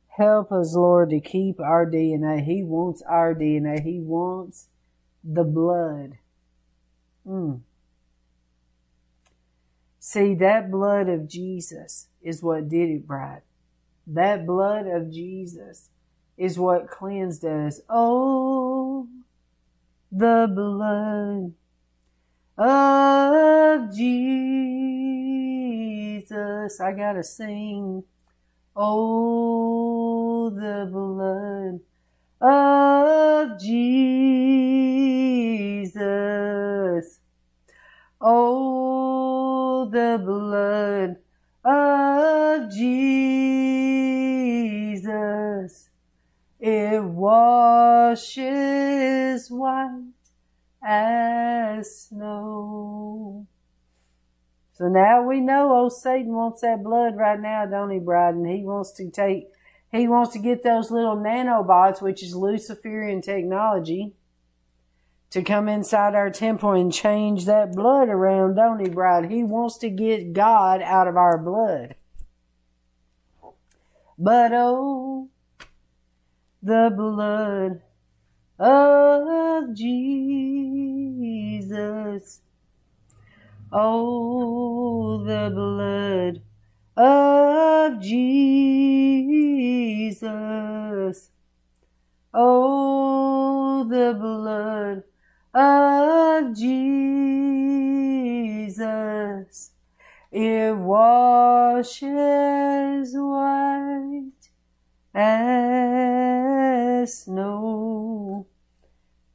Help us, Lord, to keep our DNA. He wants our DNA. He wants the blood. Mm. See, that blood of Jesus is what did it, bride. That blood of Jesus is what cleansed us. Oh, the blood of Jesus. I gotta sing. Oh, the blood of Jesus. Oh, the blood of Jesus. It washes white as snow. So now we know old Satan wants that blood right now, don't he, bride? And he wants to take, he wants to get those little nanobots, which is Luciferian technology, to come inside our temple and change that blood around, don't he, bride? He wants to get God out of our blood. But oh, the blood of Jesus. Oh, the blood of Jesus. Oh, the blood of Jesus. It washes white as snow.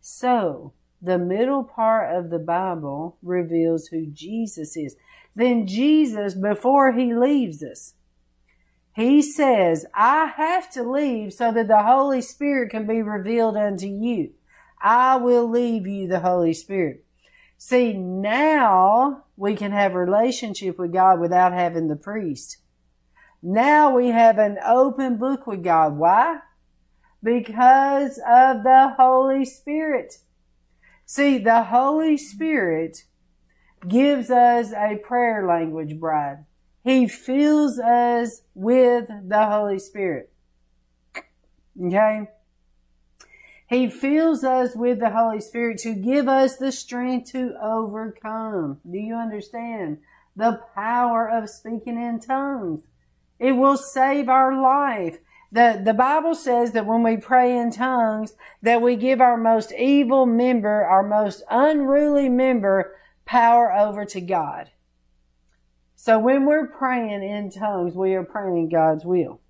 So, the middle part of the Bible reveals who Jesus is. Then Jesus, before he leaves us, he says, I have to leave so that the Holy Spirit can be revealed unto you. I will leave you the Holy Spirit. See, now we can have relationship with God without having the priest. Now we have an open book with God. Why? Because of the Holy Spirit. See, the Holy Spirit gives us a prayer language, bride. He fills us with the Holy Spirit. Okay? He fills us with the Holy Spirit to give us the strength to overcome. Do you understand? The power of speaking in tongues. It will save our life. The, the Bible says that when we pray in tongues, that we give our most evil member, our most unruly member, power over to God. So when we're praying in tongues, we are praying God's will.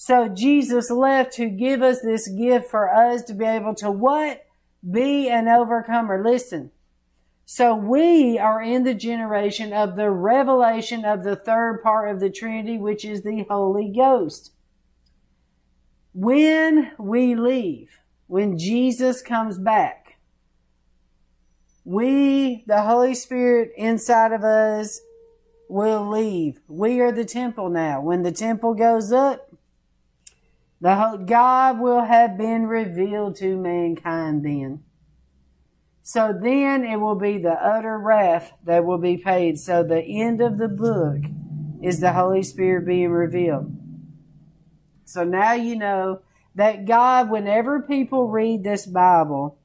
So Jesus left to give us this gift for us to be able to what? Be an overcomer. Listen. So we are in the generation of the revelation of the third part of the Trinity, which is the Holy Ghost. When we leave, when Jesus comes back, we, the Holy Spirit inside of us, will leave. We are the temple now. When the temple goes up, the God will have been revealed to mankind then. So then it will be the utter wrath that will be paid. So the end of the book is the Holy Spirit being revealed. So now you know that God, whenever people read this Bible,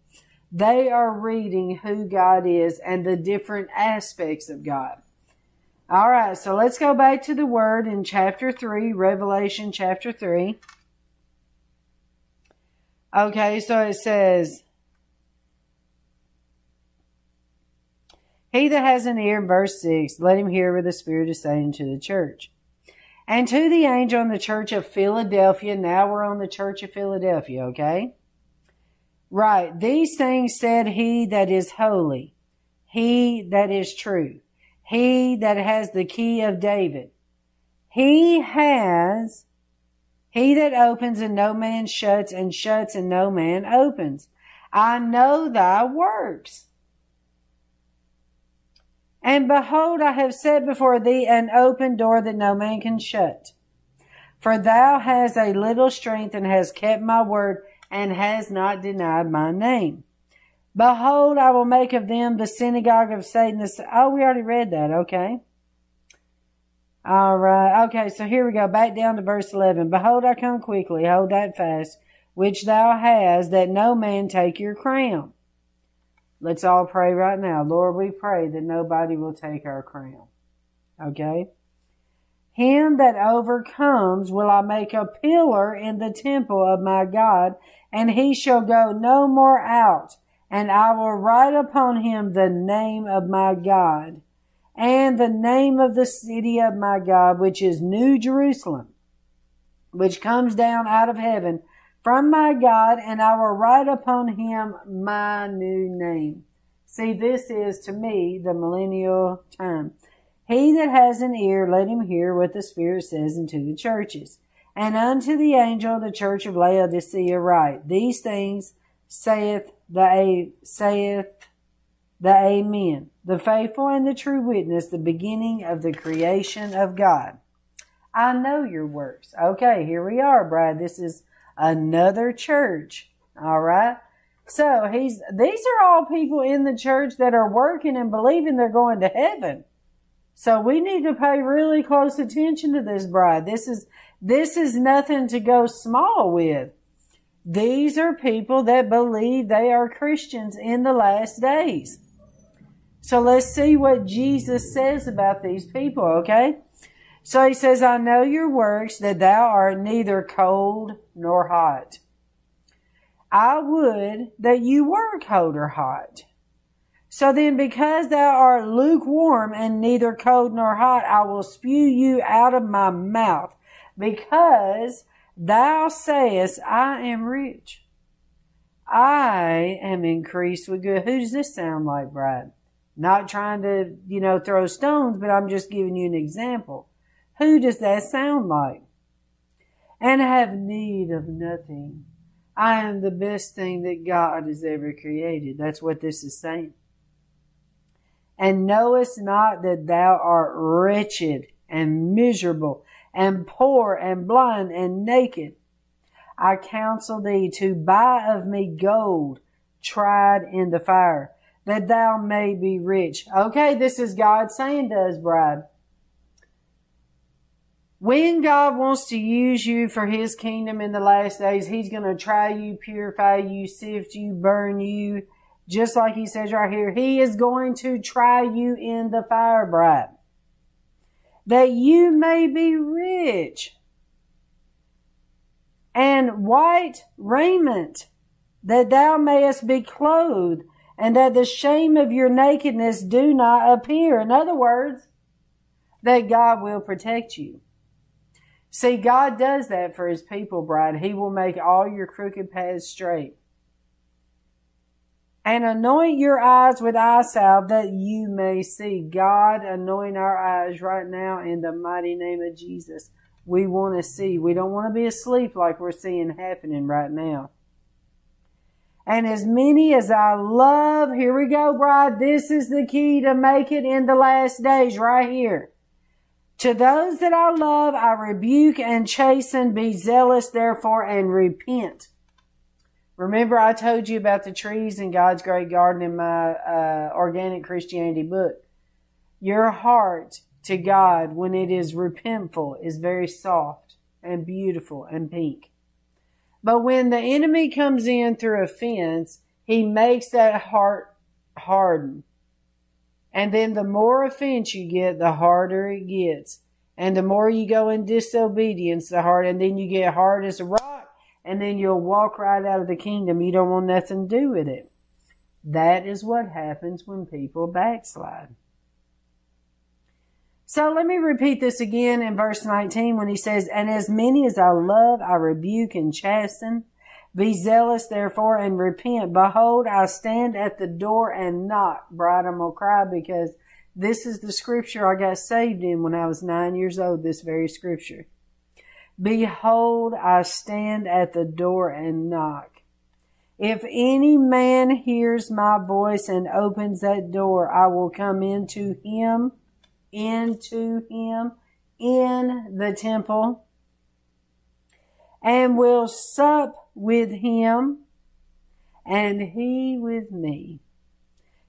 they are reading who God is and the different aspects of God. All right, so let's go back to the word in chapter 3, Revelation chapter 3. Okay, so it says, He that has an ear, verse 6, let him hear what the Spirit is saying to the church. And to the angel in the church of Philadelphia, now we're on the church of Philadelphia, okay? Right, these things said he that is holy, he that is true, he that has the key of David. He has, he that opens and no man shuts, and shuts and no man opens. I know thy works and behold, I have set before thee an open door that no man can shut. For thou hast a little strength and hast kept my word and hast not denied my name. Behold, I will make of them the synagogue of Satan. Oh, we already read that. Okay. All right. Okay. So here we go. Back down to verse 11. Behold, I come quickly. Hold that fast, which thou hast, that no man take your crown. Let's all pray right now. Lord, we pray that nobody will take our crown. Okay? Him that overcomes will I make a pillar in the temple of my God, and he shall go no more out. And I will write upon him the name of my God, and the name of the city of my God, which is New Jerusalem, which comes down out of heaven from my God, and I will write upon him my new name. See, this is to me the millennial time. He that has an ear, let him hear what the Spirit says unto the churches. And unto the angel of the church of Laodicea write, These things saith the, saith the Amen, the faithful and the true witness, the beginning of the creation of God. I know your works. Okay, here we are, Bride. This is another church. All right. So he's, these are all people in the church that are working and believing they're going to heaven. So we need to pay really close attention to this bride. This is, this is nothing to go small with. These are people that believe they are Christians in the last days. So let's see what Jesus says about these people, okay? So he says, I know your works, that thou art neither cold nor hot. I would that you were cold or hot. So then, because thou art lukewarm and neither cold nor hot, I will spew you out of my mouth, because thou sayest, I am rich. I am increased with good. Who does this sound like, Bride? Not trying to, you know, throw stones, but I'm just giving you an example. Who does that sound like? And have need of nothing. I am the best thing that God has ever created. That's what this is saying. And knowest not that thou art wretched and miserable and poor and blind and naked. I counsel thee to buy of me gold tried in the fire, that thou may be rich. Okay, this is God saying to us, bride. When God wants to use you for His kingdom in the last days, He's going to try you, purify you, sift you, burn you. Just like He says right here, He is going to try you in the fire, bride. That you may be rich and white raiment, that thou mayest be clothed, and that the shame of your nakedness do not appear. In other words, that God will protect you. See, God does that for his people, bride. He will make all your crooked paths straight. And anoint your eyes with eye salve that you may see. God, anoint our eyes right now in the mighty name of Jesus. We want to see. We don't want to be asleep like we're seeing happening right now. And as many as I love, here we go, bride. This is the key to make it in the last days right here. To those that I love, I rebuke and chasten. Be zealous, therefore, and repent. Remember, I told you about the trees in God's great garden in my uh, Organic Christianity book. Your heart to God, when it is repentful, is very soft and beautiful and pink. But when the enemy comes in through offense, he makes that heart harden. And then the more offense you get, the harder it gets. And the more you go in disobedience, the harder, and then you get hard as a rock, and then you'll walk right out of the kingdom. You don't want nothing to do with it. That is what happens when people backslide. So let me repeat this again in verse 19 when he says, And as many as I love, I rebuke and chasten. Be zealous, therefore, and repent. Behold, I stand at the door and knock. Bride, to cry because this is the scripture I got saved in when I was nine years old, this very scripture. Behold, I stand at the door and knock. If any man hears my voice and opens that door, I will come into him, into him, in the temple, and will sup with him, and he with me.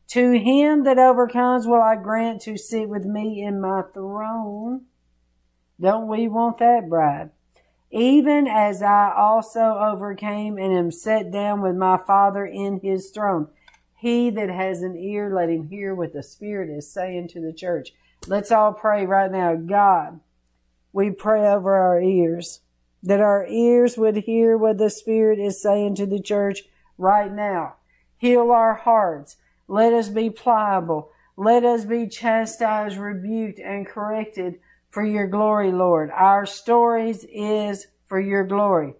To him that overcomes will I grant to sit with me in my throne. Don't we want that, bride? Even as I also overcame and am set down with my Father in his throne. He that has an ear, let him hear what the Spirit is saying to the church. Let's all pray right now. God, we pray over our ears, that our ears would hear what the Spirit is saying to the church right now. Heal our hearts. Let us be pliable. Let us be chastised, rebuked, and corrected for your glory, Lord. Our stories is for your glory.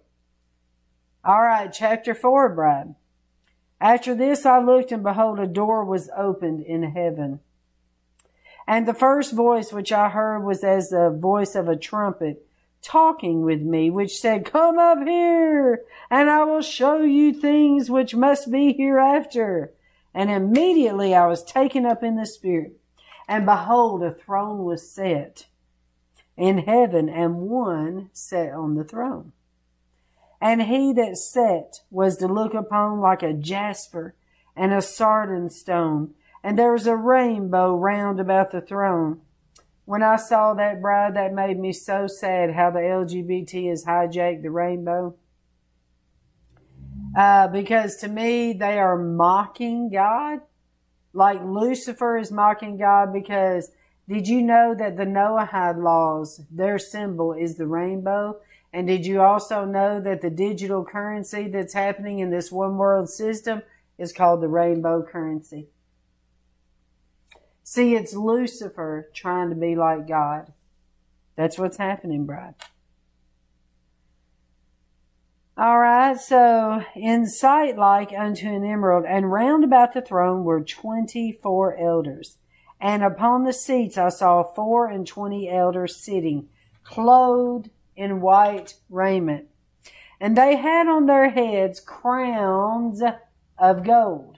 All right, chapter 4, bride. After this I looked, and behold, a door was opened in heaven. And the first voice which I heard was as the voice of a trumpet talking with me, which said, Come up here, and I will show you things which must be hereafter. And immediately I was taken up in the Spirit, and behold, a throne was set in heaven, and one sat on the throne. And he that sat was to look upon like a jasper and a sardine stone, and there was a rainbow round about the throne. When I saw that bride, that made me so sad how the LGBT has hijacked the rainbow. Uh, because to me, they are mocking God. Like Lucifer is mocking God because did you know that the Noahide laws, their symbol is the rainbow? And did you also know that the digital currency that's happening in this one world system is called the rainbow currency? See, it's Lucifer trying to be like God. That's what's happening, bride. All right, so in sight like unto an emerald, and round about the throne were twenty four elders. And upon the seats I saw four and twenty elders sitting, clothed in white raiment. And they had on their heads crowns of gold.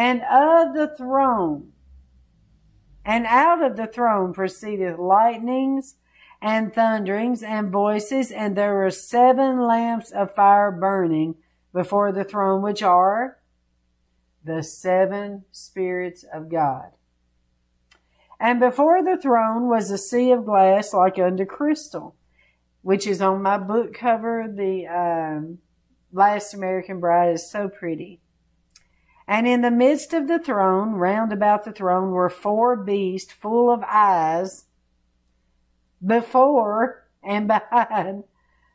And of the throne, and out of the throne proceeded lightnings and thunderings and voices, and there were seven lamps of fire burning before the throne, which are the seven spirits of God. And before the throne was a sea of glass like unto crystal, which is on my book cover. The um, Last American Bride is so pretty. And in the midst of the throne, round about the throne, were four beasts full of eyes before and behind.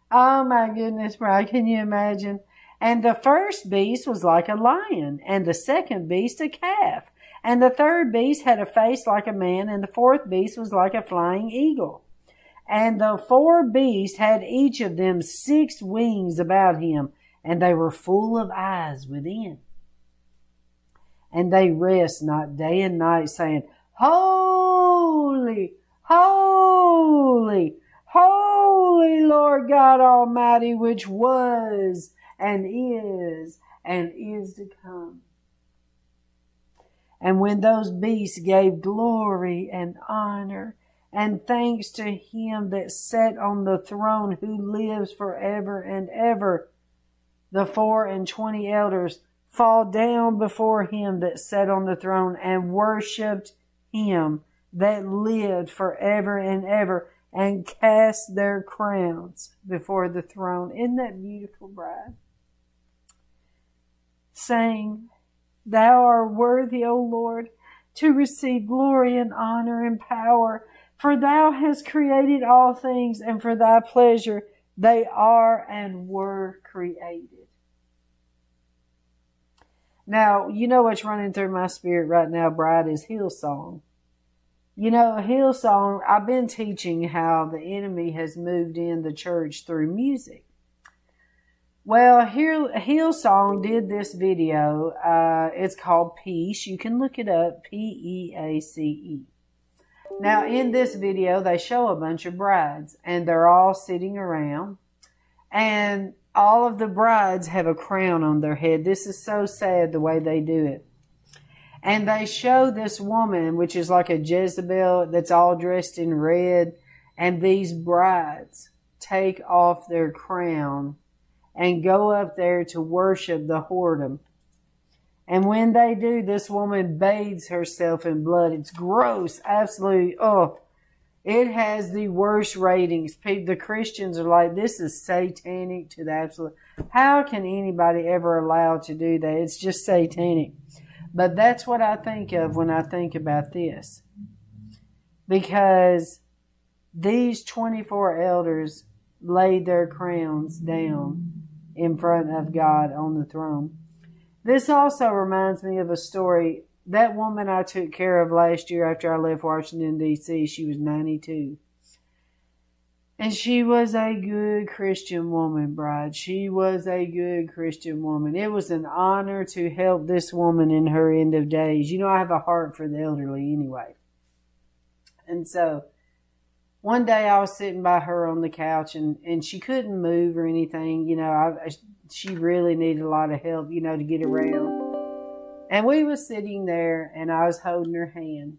Oh my goodness, bride, can you imagine? And the first beast was like a lion, and the second beast a calf. And the third beast had a face like a man, and the fourth beast was like a flying eagle. And the four beasts had each of them six wings about him, and they were full of eyes within. And they rest not day and night, saying, Holy, holy, holy Lord God Almighty, which was and is and is to come. And when those beasts gave glory and honor and thanks to him that sat on the throne who lives forever and ever, the four and twenty elders fall down before him that sat on the throne and worshipped him that lived forever and ever and cast their crowns before the throne. Isn't that beautiful, bride? Saying, Thou art worthy, O Lord, to receive glory and honor and power, for thou hast created all things, and for thy pleasure they are and were created. Now, you know what's running through my spirit right now, bride, is Hillsong. You know, Hillsong, I've been teaching how the enemy has moved in the church through music. Well, Hill, Hillsong did this video. Uh, it's called Peace. You can look it up, P E A C E. Now, in this video, they show a bunch of brides, and they're all sitting around, and all of the brides have a crown on their head. This is so sad the way they do it. And they show this woman, which is like a Jezebel that's all dressed in red, and these brides take off their crown and go up there to worship the whoredom. And when they do, this woman bathes herself in blood. It's gross, absolutely. Oh, it has the worst ratings. The Christians are like, this is satanic to the absolute. How can anybody ever allow to do that? It's just satanic. But that's what I think of when I think about this. Because these 24 elders laid their crowns down in front of God on the throne. This also reminds me of a story. That woman I took care of last year after I left Washington, D.C., she was 92. And she was a good Christian woman, bride. She was a good Christian woman. It was an honor to help this woman in her end of days. You know, I have a heart for the elderly anyway. And so, one day I was sitting by her on the couch and, and she couldn't move or anything. You know, I, she really needed a lot of help, you know, to get around. And we was sitting there and I was holding her hand.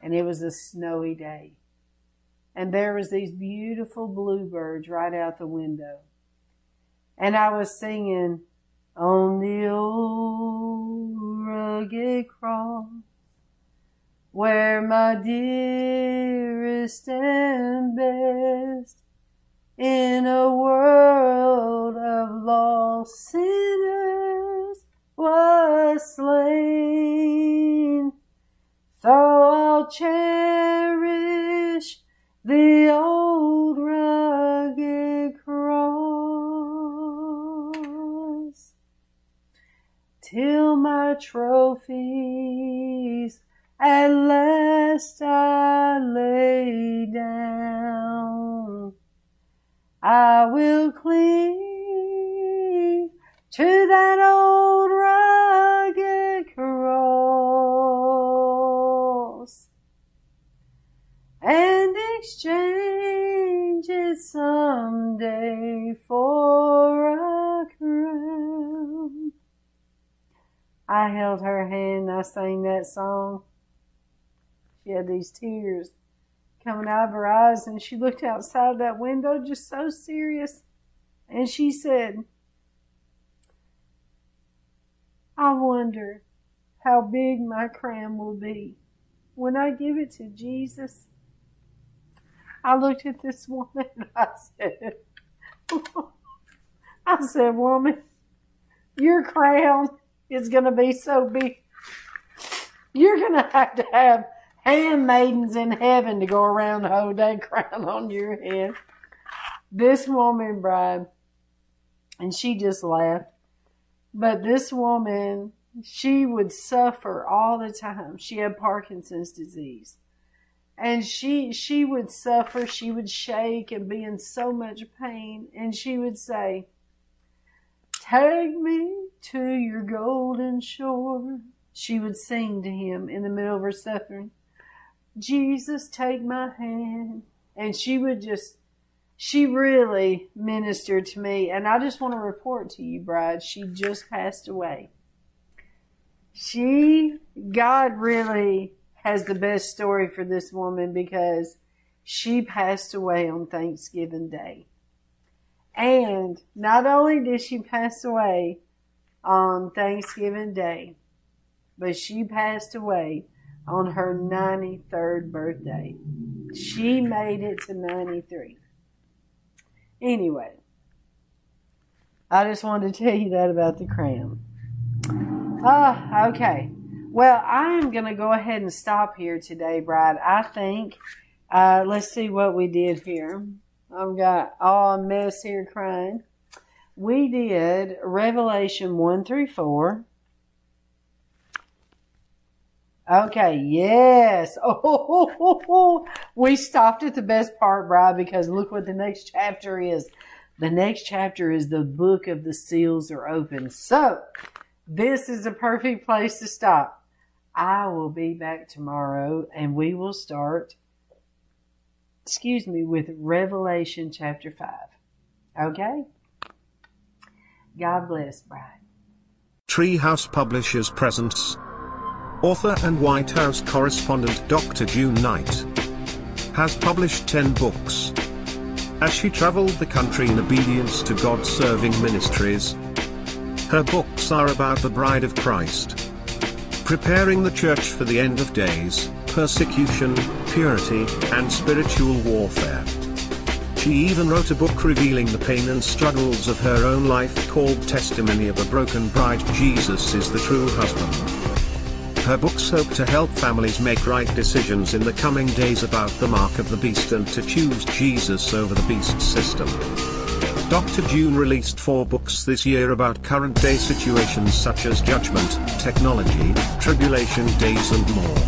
And it was a snowy day. And there was these beautiful bluebirds right out the window. And I was singing on the old rugged cross where my dearest and best in a world of lost sinners was slain. So I'll cherish the old rugged cross till my trophies at last I lay down. I will cling to that old sang that song. She had these tears coming out of her eyes and she looked outside that window just so serious and she said, I wonder how big my crown will be when I give it to Jesus. I looked at this woman and I said, I said, woman, your crown is going to be so big. You're to have to have handmaidens in heaven to go around and hold that crown on your head. This woman, bride, and she just laughed. But this woman, she would suffer all the time. She had Parkinson's disease. And she she would suffer, she would shake and be in so much pain. And she would say, Take me to your golden shore. She would sing to him in the middle of her suffering. Jesus, take my hand. And she would just, she really ministered to me. And I just want to report to you, bride, she just passed away. She, God really has the best story for this woman because she passed away on Thanksgiving Day. And not only did she pass away on Thanksgiving Day, but she passed away on her 93rd birthday. She made it to 93. Anyway, I just wanted to tell you that about the cram. Ah, okay. Well, I am going to go ahead and stop here today, Bride. I think, uh, let's see what we did here. I've got all a mess here crying. We did Revelation 1 through 4. Okay, yes. Oh, we stopped at the best part, Bride, because look what the next chapter is. The next chapter is the book of the seals are open. So, this is a perfect place to stop. I will be back tomorrow and we will start, excuse me, with Revelation chapter 5. Okay? God bless, Bride. Treehouse Publishers presents author and White House correspondent Dr. June Knight has published 10 books. As she traveled the country in obedience to God serving ministries, her books are about the bride of Christ, preparing the church for the end of days, persecution, purity, and spiritual warfare. She even wrote a book revealing the pain and struggles of her own life called Testimony of a Broken Bride Jesus is the True Husband. Her books hope to help families make right decisions in the coming days about the mark of the beast and to choose Jesus over the beast system. Dr. June released four books this year about current day situations such as judgment, technology, tribulation days and more.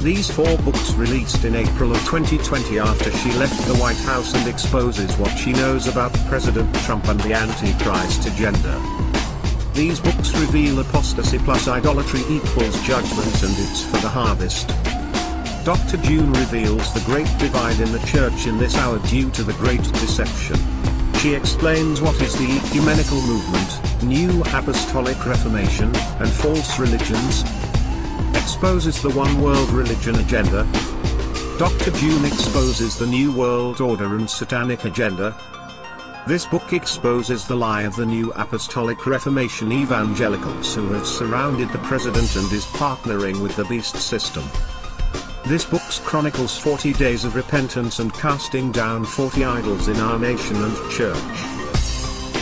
These four books released in April of 2020 after she left the White House and exposes what she knows about President Trump and the Antichrist agenda. These books reveal apostasy plus idolatry equals judgment and it's for the harvest. Dr. June reveals the great divide in the church in this hour due to the great deception. She explains what is the ecumenical movement, new apostolic reformation, and false religions, exposes the one world religion agenda. Dr. June exposes the new world order and satanic agenda, this book exposes the lie of the new apostolic reformation evangelicals who have surrounded the president and is partnering with the beast system. This book chronicles 40 days of repentance and casting down 40 idols in our nation and church.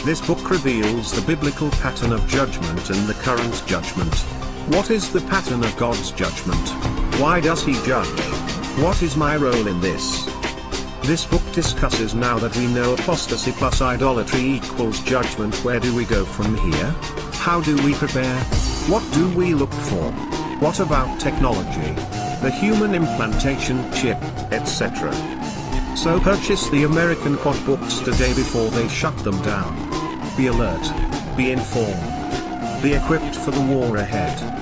This book reveals the biblical pattern of judgment and the current judgment. What is the pattern of God's judgment? Why does he judge? What is my role in this? This book discusses now that we know apostasy plus idolatry equals judgment where do we go from here? How do we prepare? What do we look for? What about technology? The human implantation chip, etc. So purchase the American Quad books today before they shut them down. Be alert. Be informed. Be equipped for the war ahead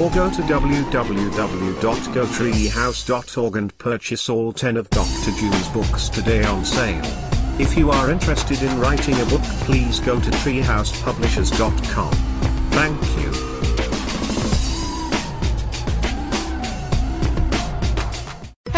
or go to www.gotreehouse.org and purchase all 10 of Dr. June's books today on sale. If you are interested in writing a book please go to treehousepublishers.com. Thank you.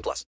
18 plus.